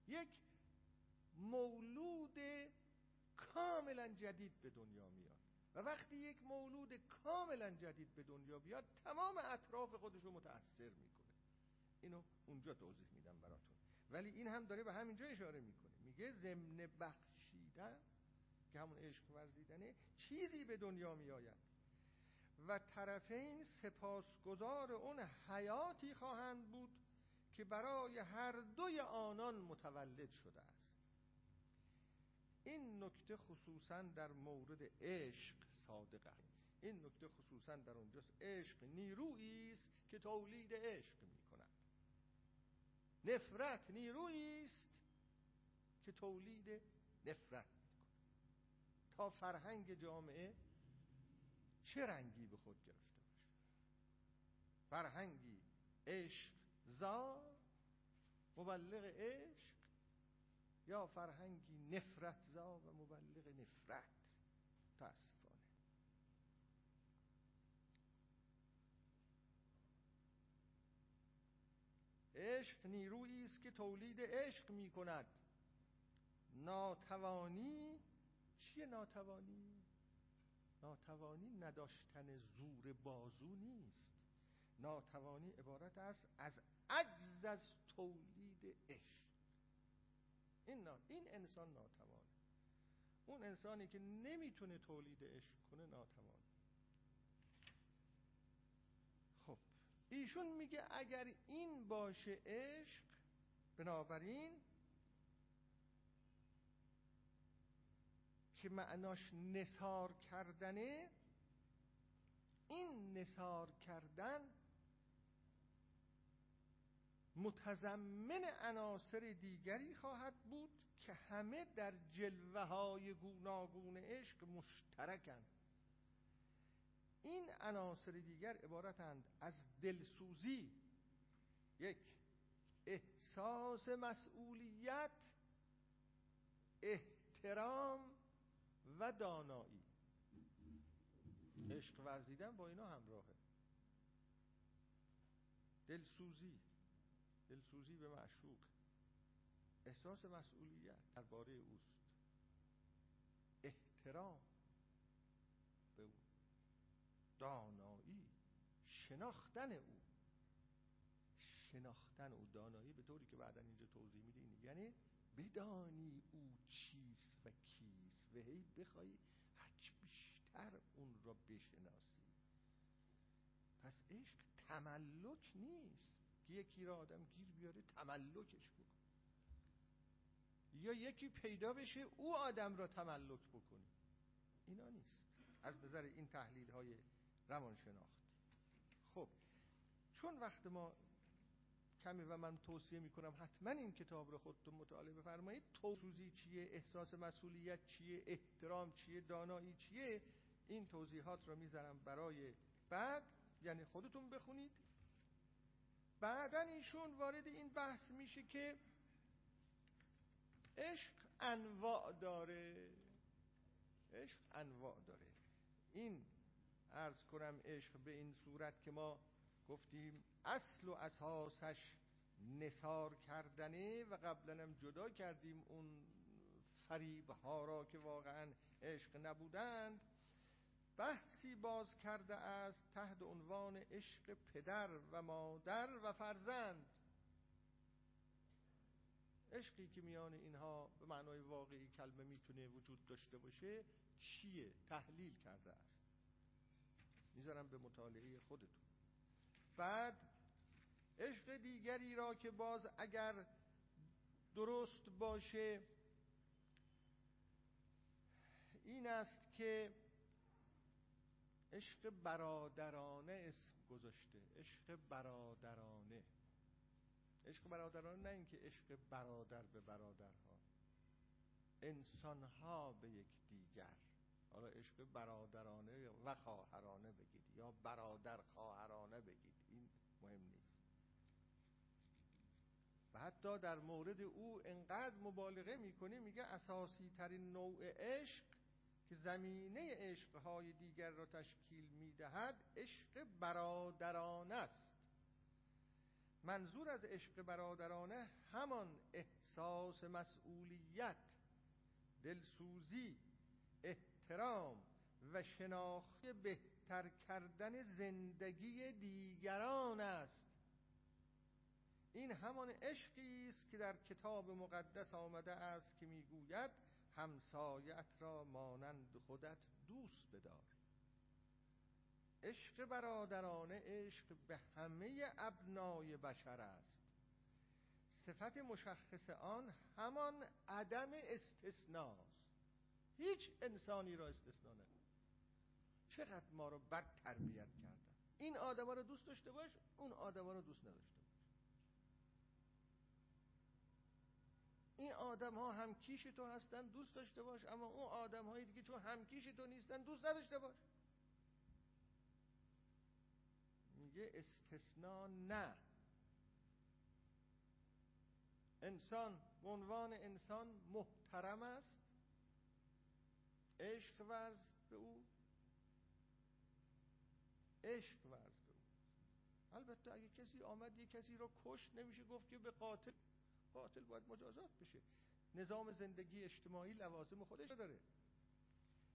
یک مولود کاملا جدید به دنیا میاد. و وقتی یک مولود کاملا جدید به دنیا بیاد تمام اطراف خودش رو متأثر می‌کنه. اینو اونجا توضیح میدم براتون. ولی این هم داره به همینجا اشاره می‌کنه. میگه ضمن بخشیدن که همون عشق ورزیدنه چیزی به دنیا میآید. و طرفین سپاسگزار اون حیاتی خواهند بود که برای هر دوی آنان متولد شده است. این نکته خصوصا در مورد عشق صادقه این نکته خصوصا در اونجاست. عشق نیرویی است که تولید عشق می نفرت نیرویی است که تولید نفرت می کند تا فرهنگ جامعه چه رنگی به خود گرفته باشه؟ فرهنگی عشق زا مبلغ عشق یا فرهنگی نفرت زا و مبلغ نفرت؟ تاسفانه عشق نیرویی است که تولید عشق می کند ناتوانی چیه ناتوانی؟ ناتوانی نداشتن زور بازو نیست. ناتوانی عبارت است از عجز از تولید عشق. این, این انسان ناتوانه. اون انسانی که نمی‌تونه تولید عشق کنه ناتوان خب ایشون میگه اگر این باشه عشق بنابراین که معناش نسار کردنه این نصار کردن متضمن عناصر دیگری خواهد بود که همه در جلوه های گوناگون عشق مشترکند. این عناصر دیگر عبارتند از دلسوزی. یک احساس مسئولیت احترام و دانایی. عشق ورزیدن با اینا همراهه. دلسوزی. دلسوزی به معشوق. احساس مسئولیت درباره اوست. احترام. دانایی شناختن او. شناختن او دانایی به طوری که بعدا اینجا توضیح میده یعنی بدانی او چیست و کیست. و هی بخوای هرچی بیشتر اون را بشناسی. پس عشق تملک نیست که یکی را آدم گیر بیاره تملکش بکن. یا یکی پیدا بشه او آدم را تملک بکنه. اینا نیست. از نظر این تحلیل های روانشناخت خب چون وقت ما کمی و من توصیه می‌کنم حتما این کتاب رو خودتون مطالعه بفرمایید توضیحی چیه احساس مسئولیت چیه احترام چیه دانایی چیه این توضیحات رو می‌ذارم برای بعد یعنی خودتون بخونید. بعدا ایشون وارد این بحث میشه که عشق انواع داره. عشق انواع داره. این ارز کنم عشق به این صورت که ما گفتیم اصل و اساسش نصار کردنه و قبلا هم جدا کردیم اون فریب ها را که واقعا عشق نبودند. بحثی باز کرده است تحت عنوان عشق پدر و مادر و فرزند. عشقی که میان اینها به معنای واقعی کلمه می‌تونه وجود داشته باشه چیه؟ تحلیل کرده است. می‌ذارم به مطالعه خودتون. بعد عشق دیگری را که باز اگر درست باشه این است که عشق برادرانه اسم گذاشته. عشق برادرانه. عشق برادرانه نه اینکه عشق برادر به برادرها. انسانها به یک دیگر. حالا عشق برادرانه و خواهرانه بگید یا برادر خواهرانه بگید این مهم نیست. و حتی در مورد او انقدر مبالغه می‌کنه میگه اساسی ترین نوع عشق که زمینه عشقهای دیگر را تشکیل می‌دهد عشق برادرانه است. منظور از عشق برادرانه همان احساس مسئولیت دلسوزی احترام و شناخت بهتر کردن زندگی دیگران است. این همان عشقی است که در کتاب مقدس آمده است که می‌گوید همسایت را مانند خودت دوست بدار. عشق برادرانه عشق به همه ابنای بشر است. صفت مشخص آن همان عدم استثناست. هیچ انسانی را استثنا نکن چقدر ما رو بد تربیت کردن. این آدما رو دوست داشته باش اون آدما رو دوست نداشته باش. این آدم ها هم کیش تو هستن دوست داشته باش اما اون آدم هایی دیگه چون هم کیش تو نیستن دوست نداشته باش. میگه استثنا نه. انسان به عنوان انسان محترم است. عشق ورز به او. عشق ورز به او. البته اگه کسی آمد یه کسی رو کشت نمیشه گفت که به قاتل. قاتل باید مجازات بشه. نظام زندگی اجتماعی لوازم خودش رو داره.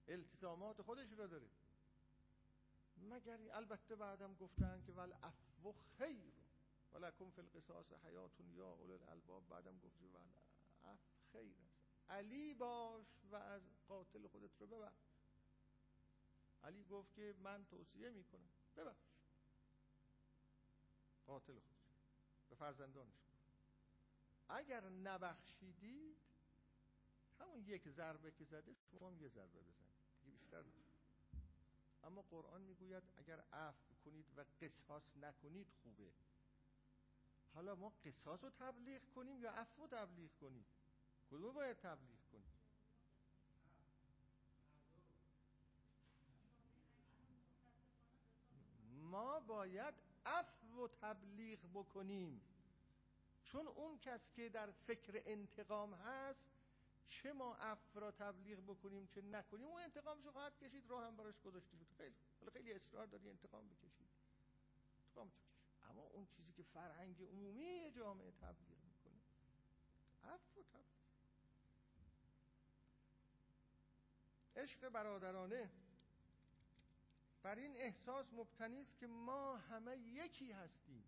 التزامات خودش رو داره. مگر البته بعدم گفتن که ول افو خیر. ولکم فی القصاص حیاتون یا اول الالباب بعدم گفت ول اف خیر علی باش و از قاتل خودت رو ببخش. علی گفت که من توصیه می‌کنم. ببخش. قاتل خود به فرزندانش اگر نبخشیدید همون یک ضربه که زده شما هم یه ضربه بزنید. دیگه بیشتر اما قرآن می‌گوید اگر عفو کنید و قصاص نکنید خوبه. حالا ما قصاص رو تبلیغ کنیم یا عفو تبلیغ کنیم؟ کدوم باید تبلیغ کنیم ما باید عفو و تبلیغ بکنیم. چون اون کس که در فکر انتقام هست چه ما عفو را تبلیغ بکنیم چه نکنیم اون انتقامشو خواهد کشید راه هم براش گذاشته شد خیلی خیلی اصرار داری انتقام بکشید. انتقام اما اون چیزی که فرهنگ عمومی جامعه تبلیغ می‌کنه عفو تبلیغ. عشق برادرانه. بر این احساس مبتنی است که ما همه یکی هستیم.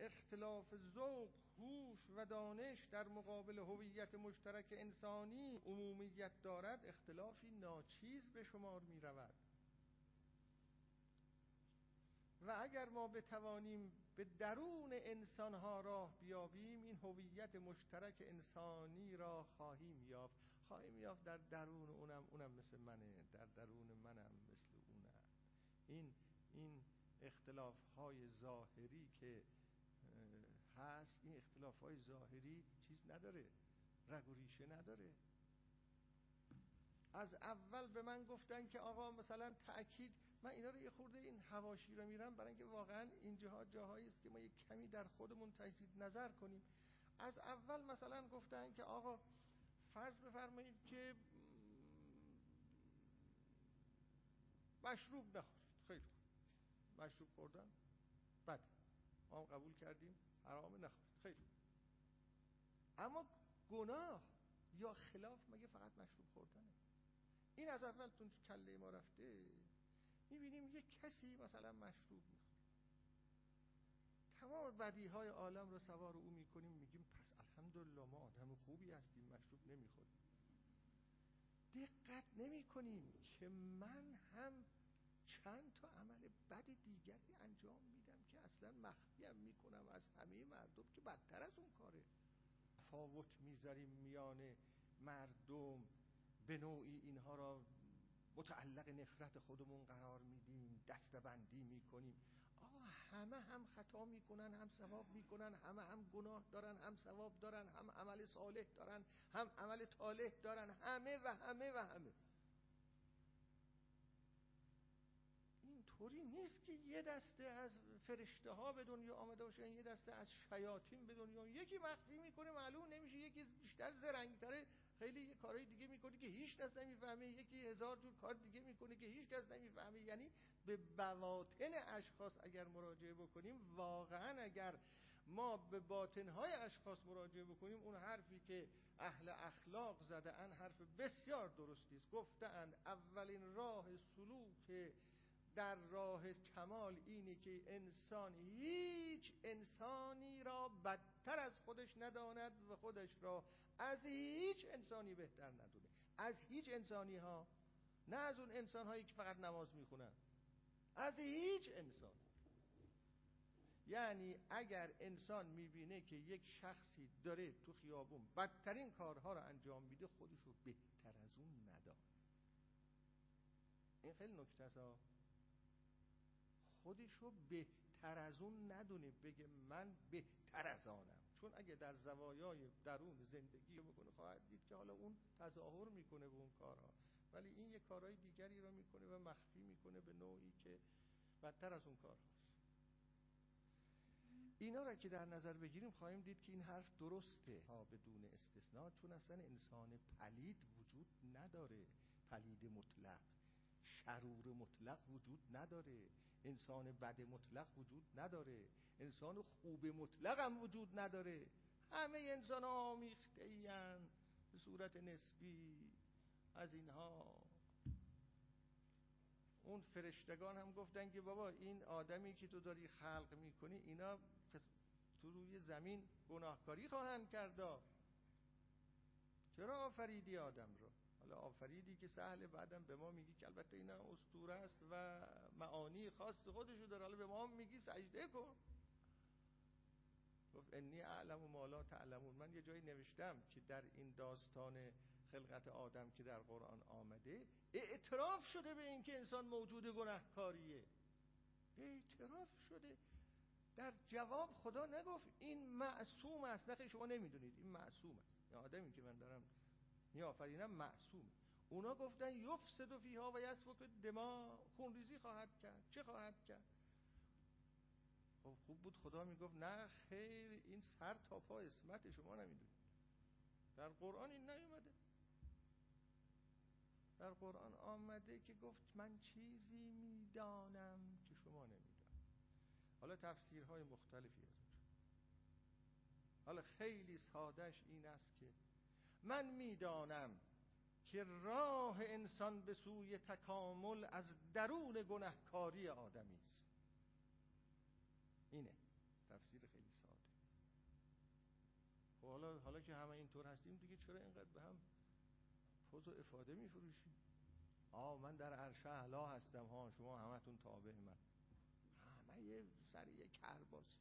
اختلاف ذوق هوش و دانش در مقابل هویت مشترک انسانی عمومیت دارد اختلافی ناچیز به شمار می رود. و اگر ما بتوانیم به درون انسانها راه بیابیم این هویت مشترک انسانی را خواهیم یافت. خواهیم یافت در درون اونم اونم مثل منه در درون منم مثل اونم. این این اختلاف های ظاهری که هست این اختلاف های ظاهری چیز نداره رگ و ریشه نداره. از اول به من گفتن که آقا مثلا تأکید من اینا رو یه خورده این هواشی رو میرم برای اینکه واقعا این جاها جاهایی است که ما یک کمی در خودمون تجدید نظر کنیم. از اول مثلا گفتن که آقا فرض بفرمایید که مشروب نخورید. خیلی مشروب خوردن بد. ما قبول کردیم حرام نخورید. خیلی اما گناه یا خلاف مگه فقط مشروب خوردنه؟ این از اول تون کله ما رفته می‌بینیم یه کسی مثلا مشروب می‌خوره. تمام بدی های عالم رو سوار او می‌کنیم میگیم الحمدلله ما آدم خوبی هستیم مشروب نمی‌خوریم. دقت نمی کنیم که من هم چند تا عمل بد دیگری انجام میدم که اصلا مخفیم می‌کنم از همه مردم که بدتر از اون کاره. تفاوت می‌ذاریم میان مردم. به نوعی اینها را متعلق نفرت خودمون قرار میدیم دستبندی می‌کنیم. همه هم خطا می‌کنن هم ثواب می‌کنن همه هم گناه دارن هم ثواب دارن هم عمل صالح دارن هم عمل طالح دارن همه و همه و همه. اینطوری نیست که یه دسته از فرشته ها به دنیا آمده باشن یه دسته از شیاطین به دنیا. یکی مخفی می‌کنه معلوم نمیشه یکی بیشتر زرنگتره. خیلی یه کارهای دیگه می‌کنه که هیچ کس نمی‌فهمه. یکی هزار جور کار دیگه می‌کنه که هیچ کس نمی‌فهمه. یعنی به بواطن اشخاص اگر مراجعه بکنیم واقعا اگر ما به باطنهای اشخاص مراجعه بکنیم اون حرفی که اهل اخلاق زده حرف بسیار درستی است. گفتند اولین راه سلوک در راه کمال اینه که انسان هیچ انسانی را بدتر از خودش نداند و خودش را از هیچ انسانی بهتر ندونه. از هیچ انسانی ها نه از اون انسان هایی که فقط نماز می‌خونن. از هیچ انسان یعنی اگر انسان می‌بینه که یک شخصی داره تو خیابون بدترین کارها رو انجام میده خودش رو بهتر از اون ندانه این خیلی نکته خودش رو بهتر از اون ندونه بگه من بهتر از آنم. چون اگه در زوایای درون زندگی بکنه خواهد دید که حالا اون تظاهر می‌کنه به اون کارها. ولی این یه کارهای دیگری رو می‌کنه و مخفی می‌کنه به نوعی که بدتر از اون کارهاست. اینا را که در نظر بگیریم خواهیم دید که این حرف درسته. ها بدون استثناء چون اصلا انسان پلید وجود نداره. پلید مطلق شرور مطلق وجود نداره. انسان بد مطلق وجود نداره. انسان خوب مطلق هم وجود نداره. همه انسان آمیخته به صورت نسبی از اینها. اون فرشتگان هم گفتن که بابا این آدمی که تو داری خلق می‌کنی اینا تو روی زمین گناهکاری خواهند کردا چرا آفریدی آدم رو؟ حالا آفریدی که سهل بعدم به ما میگی که البته اینا استوره است و معانی خاص خودشو داره. حالا به ما میگی سجده کن. گفت انی اعلم و مالا تعلمون. من یه جایی نوشتم که در این داستان خلقت آدم که در قرآن آمده اعتراف شده به اینکه انسان موجود گناهکاریه. اعتراف شده. در جواب خدا نگفت این معصوم است. نه شما نمی‌دونید این معصوم است. این آدمی که من دارم میآفرینم معصوم اونا گفتن یفسد فیها و یسفک دما خونریزی خواهد کرد. چه خواهد کرد؟ خب خوب بود. خدا می‌گفت نه خیر این سر تا پا اسمت شما نمی‌دونید در قرآن این نیومده. در قرآن آمده که گفت من چیزی می‌دانم که شما نمی‌دانم حالا تفسیرهای مختلفی از حالا خیلی سادش این است که من می‌دانم که راه انسان به سوی تکامل از درون گناهکاری آدمی است. اینه. تفسیر خیلی ساده. خب حالا حالا که همه اینطور هستیم دیگه چرا اینقدر به هم فوز و افاده میفروشیم؟ آه من در عرش اعلا هستم ها. شما همتون تابع من. همه یه سر یه کرباسی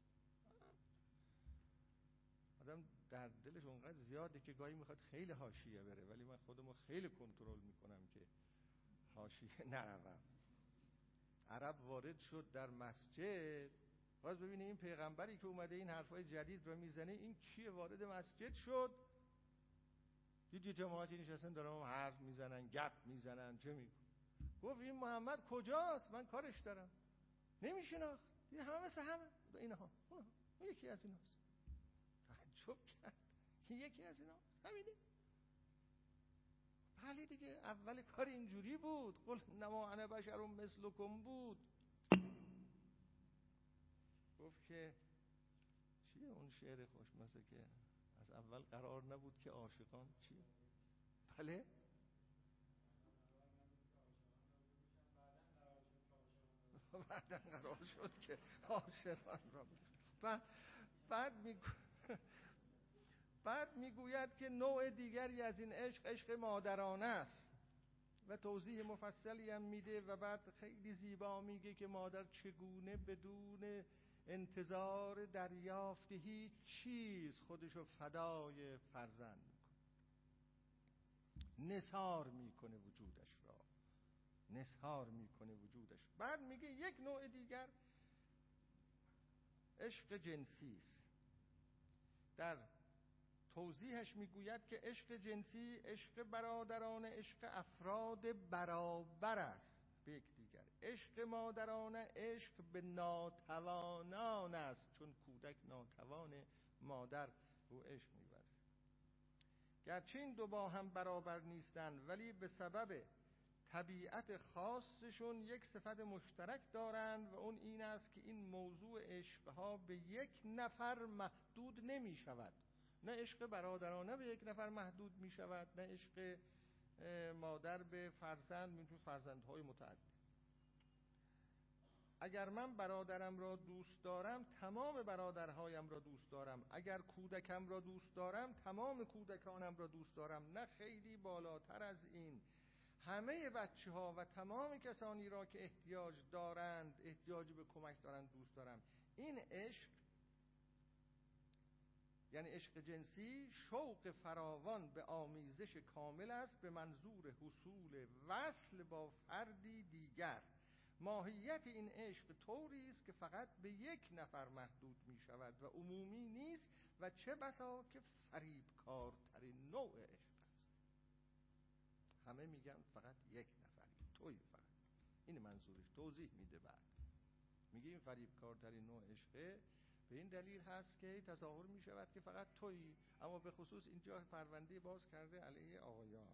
آدم در دلش اونقدر زیاده که گاهی می‌خواد خیلی حاشیه بره ولی من خودمو خیلی کنترل می‌کنم که حاشیه *laughs* نروم. عرب وارد شد در مسجد. باز ببینه این پیغمبری که اومده این حرفای جدید رو می‌زنه این کیه؟ وارد مسجد شد. دید یه جماعتی نشستن دارم حرف می‌زنن گپ می‌زنن چه میگو. گفت این محمد کجاست؟ من کارش دارم. نمیشناخت. این همه مثل همه. اینها یکی از ایناست. تعجب کرد. که یکی از ایناست همینه بله دیگه اول کار اینجوری بود. قل نما انا بشر مثلکم بود. گفت که چیه اون شعر خوشمزه که از اول قرار نبود که عاشقان چیه بله. بعدا قرار شد که عاشقان را بعد بعد میگو بعد می‌گوید که نوع دیگری از این عشق عشق مادرانه است. و توضیح مفصلی هم میده و بعد خیلی زیبا میگه که مادر چگونه بدون انتظار دریافت هیچ چیز خودشو فدای فرزند می‌کنه. نسار می‌کنه وجودش را. نسار می‌کنه وجودش. بعد میگه یک نوع دیگر عشق جنسی است. در توضیحش می‌گوید که عشق جنسی عشق برادران عشق افراد برابر است به یک دیگر. عشق مادرانه عشق به ناتوانان است چون کودک ناتوان مادر او عشق میوزد گرچه این دو با هم برابر نیستند ولی به سبب طبیعت خاصشون یک صفت مشترک دارند و اون این است که این موضوع عشقها به یک نفر محدود نمی شود نه عشق برادرانه به یک نفر محدود می شود نه عشق مادر به فرزند میتون فرزندهای متعدد. اگر من برادرم را دوست دارم تمام برادرهایم را دوست دارم. اگر کودکم را دوست دارم تمام کودکانم را دوست دارم. نه خیلی بالاتر از این. همه بچه ها و تمام کسانی را که احتیاج دارند احتیاج به کمک دارند دوست دارم. این عشق یعنی عشق جنسی شوق فراوان به آمیزش کامل است به منظور حصول وصل با فردی دیگر. ماهیت این عشق طوری است که فقط به یک نفر محدود می شود و عمومی نیست و چه بسا که فریبکارترین نوع عشق است. همه میگن فقط یک نفری توی فقط. این منظورش توضیح میده بعد. میگه این فریبکارترین نوع عشقه به این دلیل هست که تظاهر می شود که فقط تویی اما به خصوص اینجا پرونده باز کرده علیه آقایان.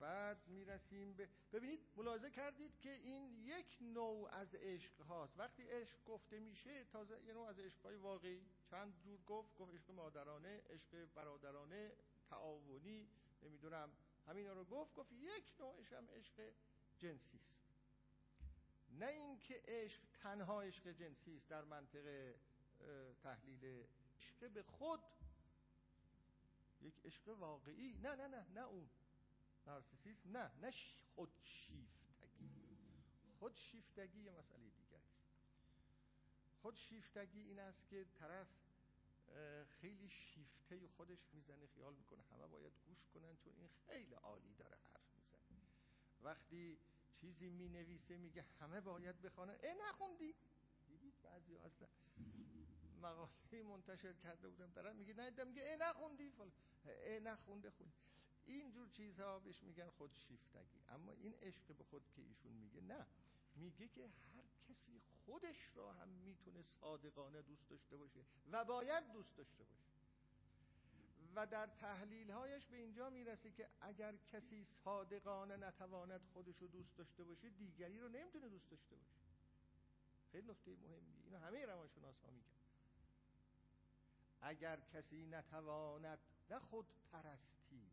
بعد می‌رسیم به ببینید ملاحظه کردید که این یک نوع از عشق هاست. وقتی عشق گفته میشه تازه یه نوع از عشق های واقعی. چند جور گفت؟ گفت عشق مادرانه عشق برادرانه تعاونی نمی‌دونم. همین رو گفت گفت یک نوعش هم عشق جنسی است. نه اینکه عشق تنها عشق جنسی است در منطقه تحلیل عشق به خود یک عشق واقعی. نه نه نه نه اون. نارسیسیسم نه نه خودشیفتگی. خودشیفتگی یه مسئله دیگر است. خودشیفتگی این است که طرف خیلی شیفته خودش می‌زنه خیال می‌کنه همه باید گوش کنن چون این خیلی عالی داره حرف می‌زنه. وقتی چیزی می‌نویسه میگه همه باید بخوانن. اه نخوندی؟ دیدید بعضی اصلا مقاله منتشر کرده بودم دارم میگه نه میگه اه نخوندی؟ فل اه نخونده خون اینجور چیزها بهش میگن خود شیفتگی. اما این عشق به خود که ایشون میگه نه. میگه که هر کسی خودش را هم می‌تونه صادقانه دوست داشته باشه و باید دوست داشته باشه. و در تحلیل هایش به اینجا می‌رسه که اگر کسی صادقانه نتواند خودش رو دوست داشته باشه دیگری رو نمی‌تونه دوست داشته باشه. خیلی نکته مهمیه. اینو همه روانشناس ها میگن. اگر کسی نتواند نه خود پرستی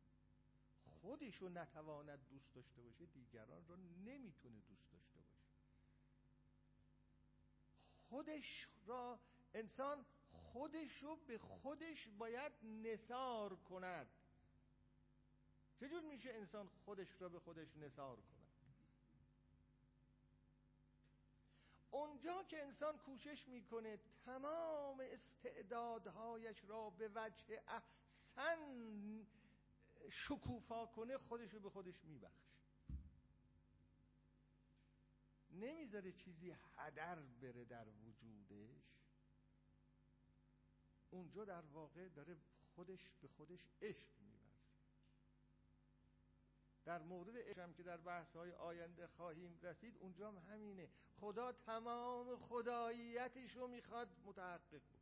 خودش رو نتواند دوست داشته باشه دیگران رو نمی‌تونه دوست داشته باشه. خودش را انسان خودش رو به خودش باید نصار کند. چجور میشه انسان خودش را به خودش نصار کند؟ اونجا که انسان کوشش می‌کنه تمام استعدادهایش را به وجه احسن شکوفا کنه خودش رو به خودش میبخش نمی‌ذاره چیزی هدر بره در وجودش. اونجا در واقع داره خودش به خودش عشق میورزه. در مورد عشق که در بحث های آینده خواهیم رسید اونجا هم همینه. خدا تمام خداییتش رو می‌خواد متحقق بکن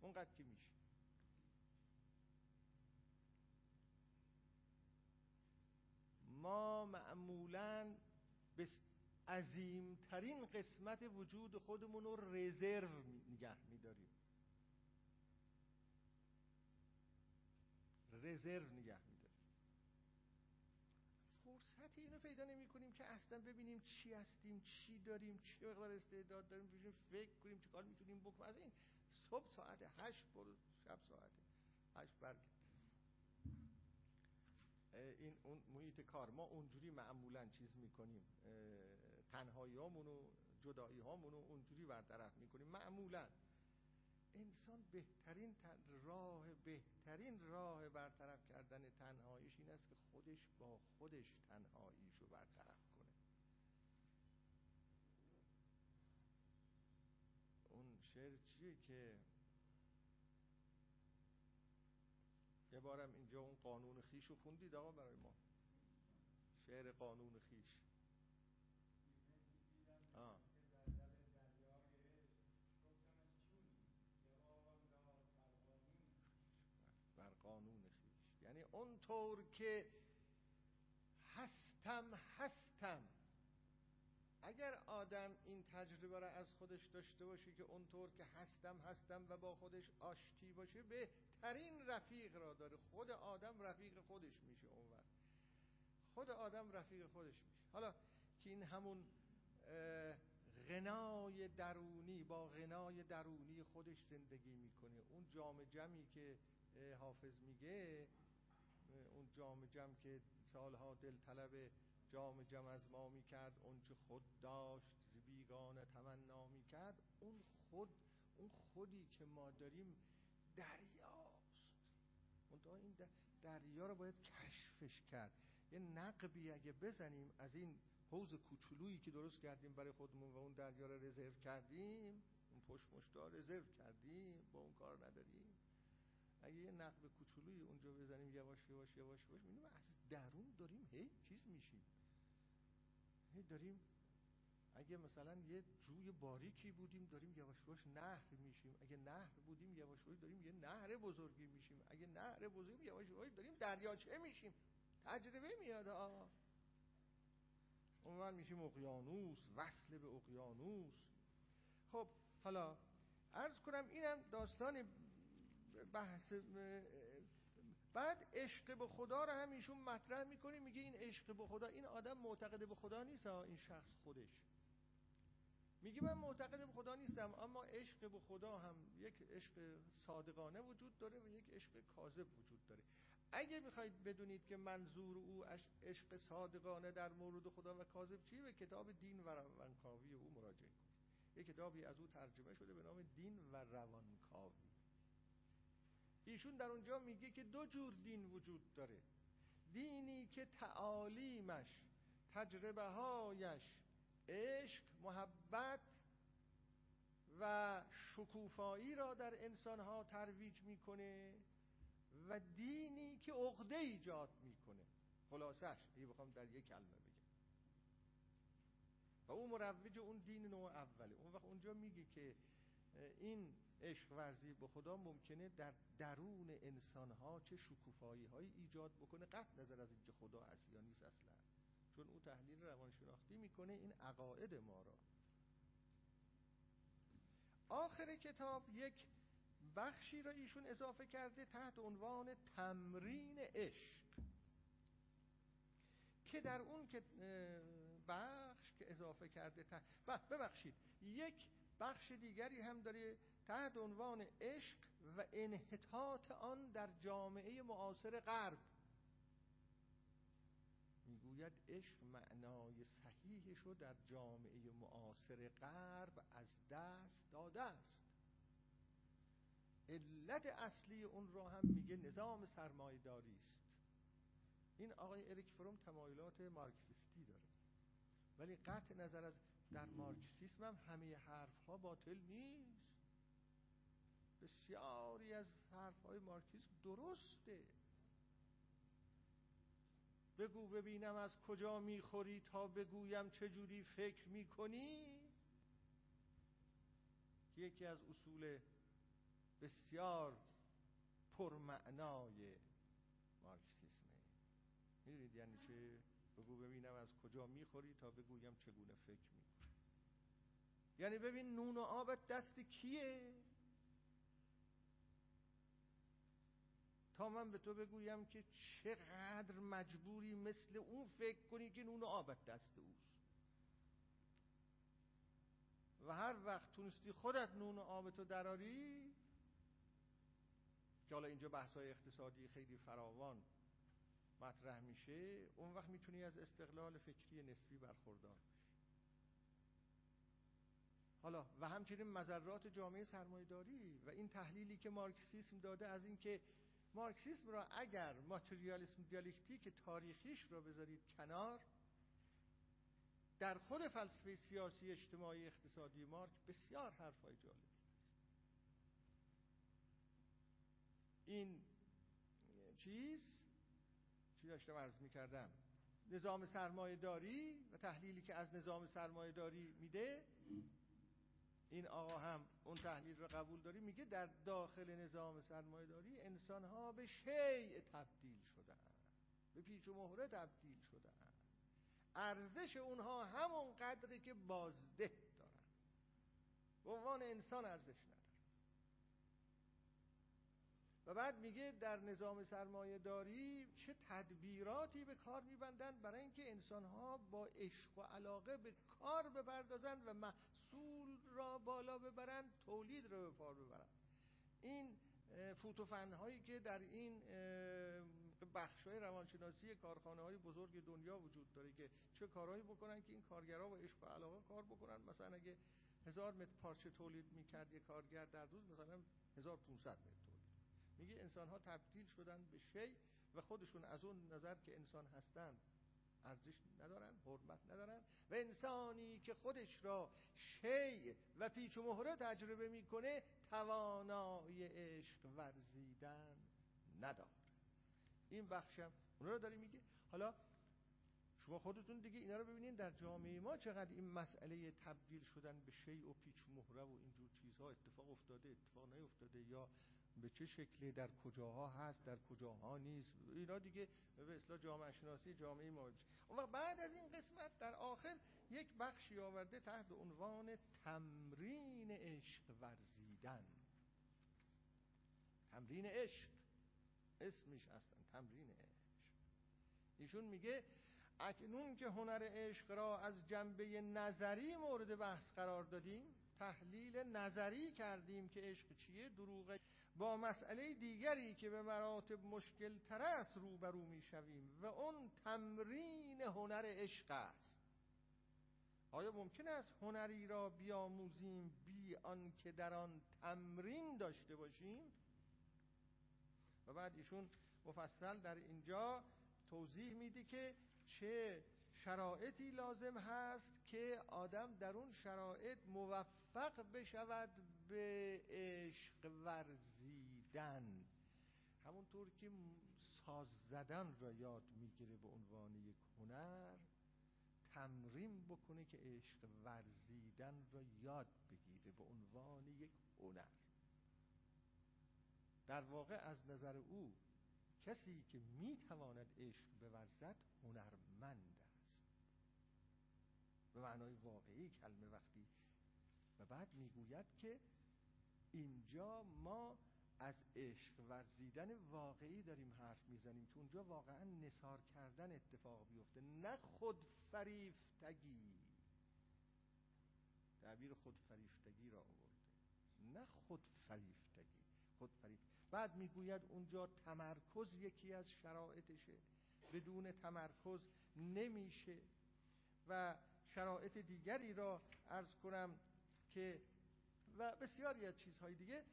اونقدر که میشه. ما معمولا به عظیمترین قسمت وجود خودمون رو رزرو نگه میداریم. رزرو نگه میداریم فرصت اینو پیدا نمی کنیم که اصلا ببینیم چی هستیم چی داریم چی مقدار استعداد داریم بشیم فکر کنیم چی کار می‌تونیم بکنیم. از این صبح ساعت هشت برو شب ساعت هشت برگ این اون محیط کار. ما اونجوری معمولا چیز می‌کنیم. تنهایی هامونو جدایی هامونو اونجوری برطرف می‌کنیم. معمولا. انسان بهترین راه بهترین راه برطرف کردن تنهاییش این است که خودش با خودش تنهاییش رو برطرف کنه. اون شعر چیه که یه بارم اینجا اون قانون خیش رو خوندید آقا برای ما؟ شعر قانون خیش آه. بر قانون خیش یعنی اونطور که هستم هستم. اگر آدم این تجربه را از خودش داشته باشه که اونطور که هستم هستم و با خودش آشتی باشه بهترین رفیق را داره. خود آدم رفیق خودش میشه اون وقت. خود آدم رفیق خودش میشه. حالا که این همون غنای درونی با غنای درونی خودش زندگی می‌کنه. اون جام جمعی که حافظ میگه اون جام جمع که سالها دل طلب جام جمع از ما می‌کرد اون چه خود داشت بیگانه تمنا می‌کرد اون خود اون خودی که ما داریم دریاست. اون این دریا رو باید کشفش کرد. یه نقبی اگه بزنیم از این حوز کوچولویی که درست کردیم برای خودمون و اون دریا رو رزرو کردیم اون پشت مشتا رزرو کردیم با اون کار نداریم. اگه یه نقب کوچولویی اونجا بزنیم یواش یواش یواش یواش می‌بینیم از درون داریم هی چیز میشیم. هی داریم اگه مثلا یه جوی باریکی بودیم داریم یواش یواش نهر میشیم. اگه نهر بودیم یواش یواش داریم یه نهر بزرگی میشیم. اگه نهر بزرگی یواش یواش داریم دریاچه میشیم. تجربه میاد آه. اون میشیم اقیانوس وصل به اقیانوس. خب حالا عرض کنم اینم داستان بحث بعد عشق به خدا رو هم ایشون مطرح می‌کنه میگه این عشق به خدا این آدم معتقد به خدا نیست این شخص خودش. میگه من معتقد به خدا نیستم اما عشق به خدا هم یک عشق صادقانه وجود داره و یک عشق کاذب وجود داره. اگه می‌خواید بدونید که منظور او عشق صادقانه در مورد خدا و کاذب چیه به کتاب دین و روانکاوی او مراجعه کنید. یک کتابی از او ترجمه شده به نام دین و روانکاوی. ایشون در اونجا میگه که دو جور دین وجود داره. دینی که تعالیمش تجربه هایش عشق محبت و شکوفایی را در انسانها ترویج می‌کنه و دینی که عقده ایجاد می‌کنه. خلاصش دیگه بخوام در یک کلمه بگم. و اون مروج اون دین نوع اوله. اون وقت اونجا میگه که این عشق ورزی به خدا ممکنه در درون انسانها چه شکوفایی هایی ایجاد بکنه؟ قطع نظر از اینکه خدا هست یا نیست اصلا. چون او تحلیل روانشناختی می‌کنه این عقاید ما را. آخر کتاب یک بخشی را ایشون اضافه کرده تحت عنوان تمرین عشق. که در اون که بخش که اضافه کرده ببخشید. یک بخش دیگری هم داره تحت عنوان عشق و انحطاط آن در جامعه معاصر غرب. می‌گوید عشق معنای صحیحش رو در جامعه معاصر غرب از دست داده است. علت اصلی اون را هم میگه نظام سرمایداری است. این آقای اریک فروم تمایلات مارکسیستی داره. ولی قطع نظر از در مارکسیسم هم همه حرف ها باطل نیست. بسیاری از حرف های مارکسیسم درسته. بگو ببینم از کجا می‌خوری تا بگویم چجوری فکر می‌کنی. یکی از اصول بسیار پرمعنای مارکسیسمه. می‌دونید یعنی چه بگو ببینم از کجا می‌خوری تا بگویم چگونه فکر می‌کنی. یعنی ببین نون و آبت دست کیه؟ من به تو بگویم که چقدر مجبوری مثل اون فکر کنی که نون آبت دست اوست. و هر وقت تونستی خودت نون و آبتو دراری که حالا اینجا بحث های اقتصادی خیلی فراوان مطرح میشه اون وقت می‌تونی از استقلال فکری نسبی برخوردار. حالا و همچنین مذرات جامعه سرمایداری و این تحلیلی که مارکسیسم داده از اینکه مارکسیسم را اگر ماتریالیسم دیالکتیک تاریخیش را بذارید کنار در خود فلسفه سیاسی اجتماعی اقتصادی مارک بسیار حرفای جالبی است این چیز چی داشتم عرض می‌کردم؟ نظام سرمایه داری و تحلیلی که از نظام سرمایه داری میده این آقا هم اون تحلیل رو قبول داری میگه در داخل نظام سرمایه داری انسان ها به شیء تبدیل شدن به پیچ و مهره تبدیل شدن. ارزش اونها همون قدری که بازده دارن. به عنوان انسان ارزش ندارن. و بعد میگه در نظام سرمایه داری چه تدبیراتی به کار میبندند برای اینکه انسانها با عشق و علاقه به کار بپردازند و محصول را بالا ببرند تولید را به پار ببرند این فوتوفن هایی که در این بخش های روانشناسی کارخانه های بزرگ دنیا وجود داره که چه کارهایی بکنن که این کارگرها با عشق و علاقه کار بکنن. مثلا اگه هزار متر پارچه تولید می‌کرد یه کارگر در روز مثلا 1500 متر میگه انسان ها تبدیل شدن به شی و خودشون از اون نظر که انسان هستند ارزش ندارن حرمت ندارن و انسانی که خودش را شی و پیچ و مهره تجربه می‌کنه توانایی عشق ورزیدن نداره این بخشم اونا رو داری میگه حالا شما خودتون دیگه اینا رو ببینید در جامعه ما چقدر این مسئله تبدیل شدن به شی و پیچ و مهره و اینجور چیزها اتفاق افتاده اتفاق نیفتاده یا به چه شکلی در کجاها هست در کجاها نیست. اینا دیگه به اصلاح جامعه شناسی جامعه ما. بشه اما بعد از این قسمت در آخر یک بخشی آورده تحت عنوان تمرین عشق ورزیدن. تمرین عشق. اسمش هستن تمرین عشق. ایشون میگه اکنون که هنر عشق را از جنبه نظری مورد بحث قرار دادیم تحلیل نظری کردیم که عشق چیه دروغ با مسئله دیگری که به مراتب مشکل تر است روبرو می شویم و اون تمرین هنر عشق است. آیا ممکن است هنری را بیاموزیم بی آن که در آن تمرین داشته باشیم؟ و بعد ایشون مفصل در اینجا توضیح میده که چه شرایطی لازم هست که آدم در اون شرایط موفق بشود به عشق ورزیدن. همونطور که ساز زدن را یاد می‌گیره به عنوان یک هنر تمرین بکنه که عشق ورزیدن را یاد بگیره به عنوان یک هنر. در واقع از نظر او کسی که می‌تواند عشق بورزد هنرمند است. به معنای واقعی کلمه وقتی و بعد می‌گوید که اینجا ما از عشق ورزیدن واقعی داریم حرف می‌زنیم که اونجا واقعا نصار کردن اتفاق بیفته نه خود فریفتگی تعبیر خود فریفتگی را آورده. نه خود فریفتگی خود فریفت بعد می‌گوید اونجا تمرکز یکی از شرایطشه. بدون تمرکز نمیشه. و شرایط دیگری را ارز کنم که و بسیاری از چیزهای دیگه.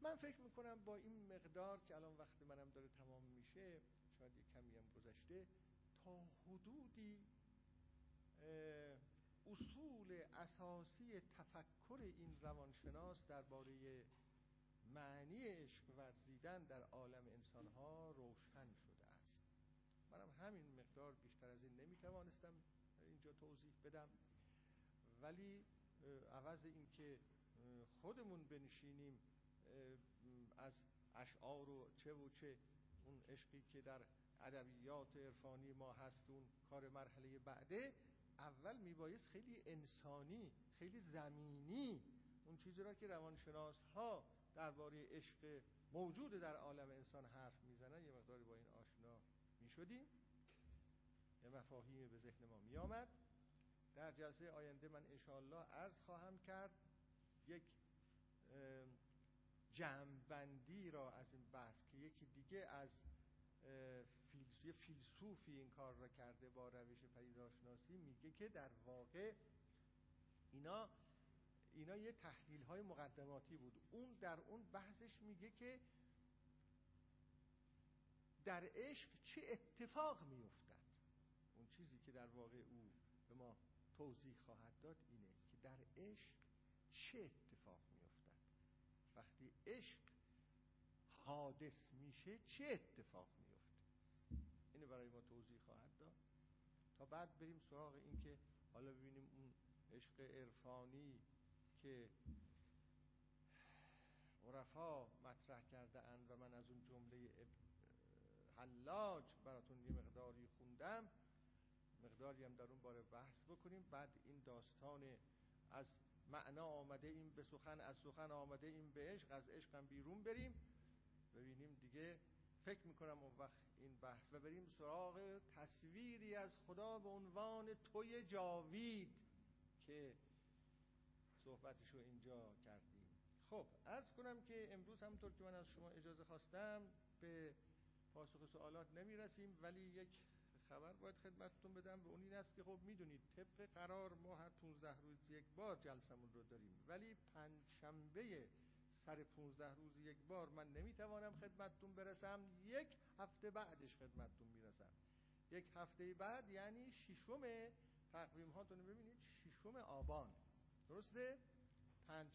من فکر می‌کنم با این مقدار که الان وقت منم داره تمام میشه شاید یک کمی هم گذشته تا حدودی اصول اساسی تفکر این روانشناس درباره معنی عشق ورزیدن در عالم انسانها روشن شده است. منم همین مقدار بیشتر از این نمی‌توانستم اینجا توضیح بدم. ولی عوض اینکه خودمون بنشینیم از اشعار و چه و چه. اون عشقی که در ادبیات عرفانی ما هست اون کار مرحله بعده اول میبایست خیلی انسانی خیلی زمینی اون چیزی را که روانشناس ها درباره عشق موجود در عالم انسان حرف می‌زنن یه مقداری با این آشنا می‌شدیم. یه مفاهیمی به ذهن ما میآمد. در جلسه آینده من انشاءالله عرض خواهم کرد یک جمعبندی را از این بحث که یکی دیگه از فیلسوفی این کار را کرده با روش پدیدارشناسی میگه که در واقع اینا اینا یه تحلیل های مقدماتی بود. اون در اون بحثش میگه که در عشق چه اتفاق میافتد؟ اون چیزی که در واقع او به ما توضیح خواهد داد اینه که در عشق چه اتفاق میافتد؟ وقتی عشق حادث میشه چه اتفاق میفته اینو برای ما توضیح خواهد داد. تا بعد بریم سراغ این که حالا ببینیم اون عشق عرفانی که عرفا مطرح کرده اند و من از اون جمله حلاج براتون یه مقداری خوندم. مقداری هم در اون باره بحث بکنیم. بعد این داستان از معنا آمده این به سخن از سخن آمده این به عشق از عشق هم بیرون بریم. ببینیم دیگه فکر می‌کنم اون وقت این بحث. و بریم سراغ تصویری از خدا به عنوان توی جاوید که صحبتش رو اینجا کردیم. خب عرض کنم که امروز همونطور که من از شما اجازه خواستم به پاسخ سوالات نمی رسیم ولی یک خبر باید خدمتتون بدم به اون این است که خب می‌دونید طبق قرار ما هر 15 روز یک بار جلسمون رو داریم. ولی پنج شنبه سر 15 روز یک بار من نمی‌توانم خدمتتون برسم. یک هفته بعدش خدمتتون می‌رسم. یک هفته بعد یعنی ششم تقویم هاتون ببینید. ششم آبان. درسته؟ پنج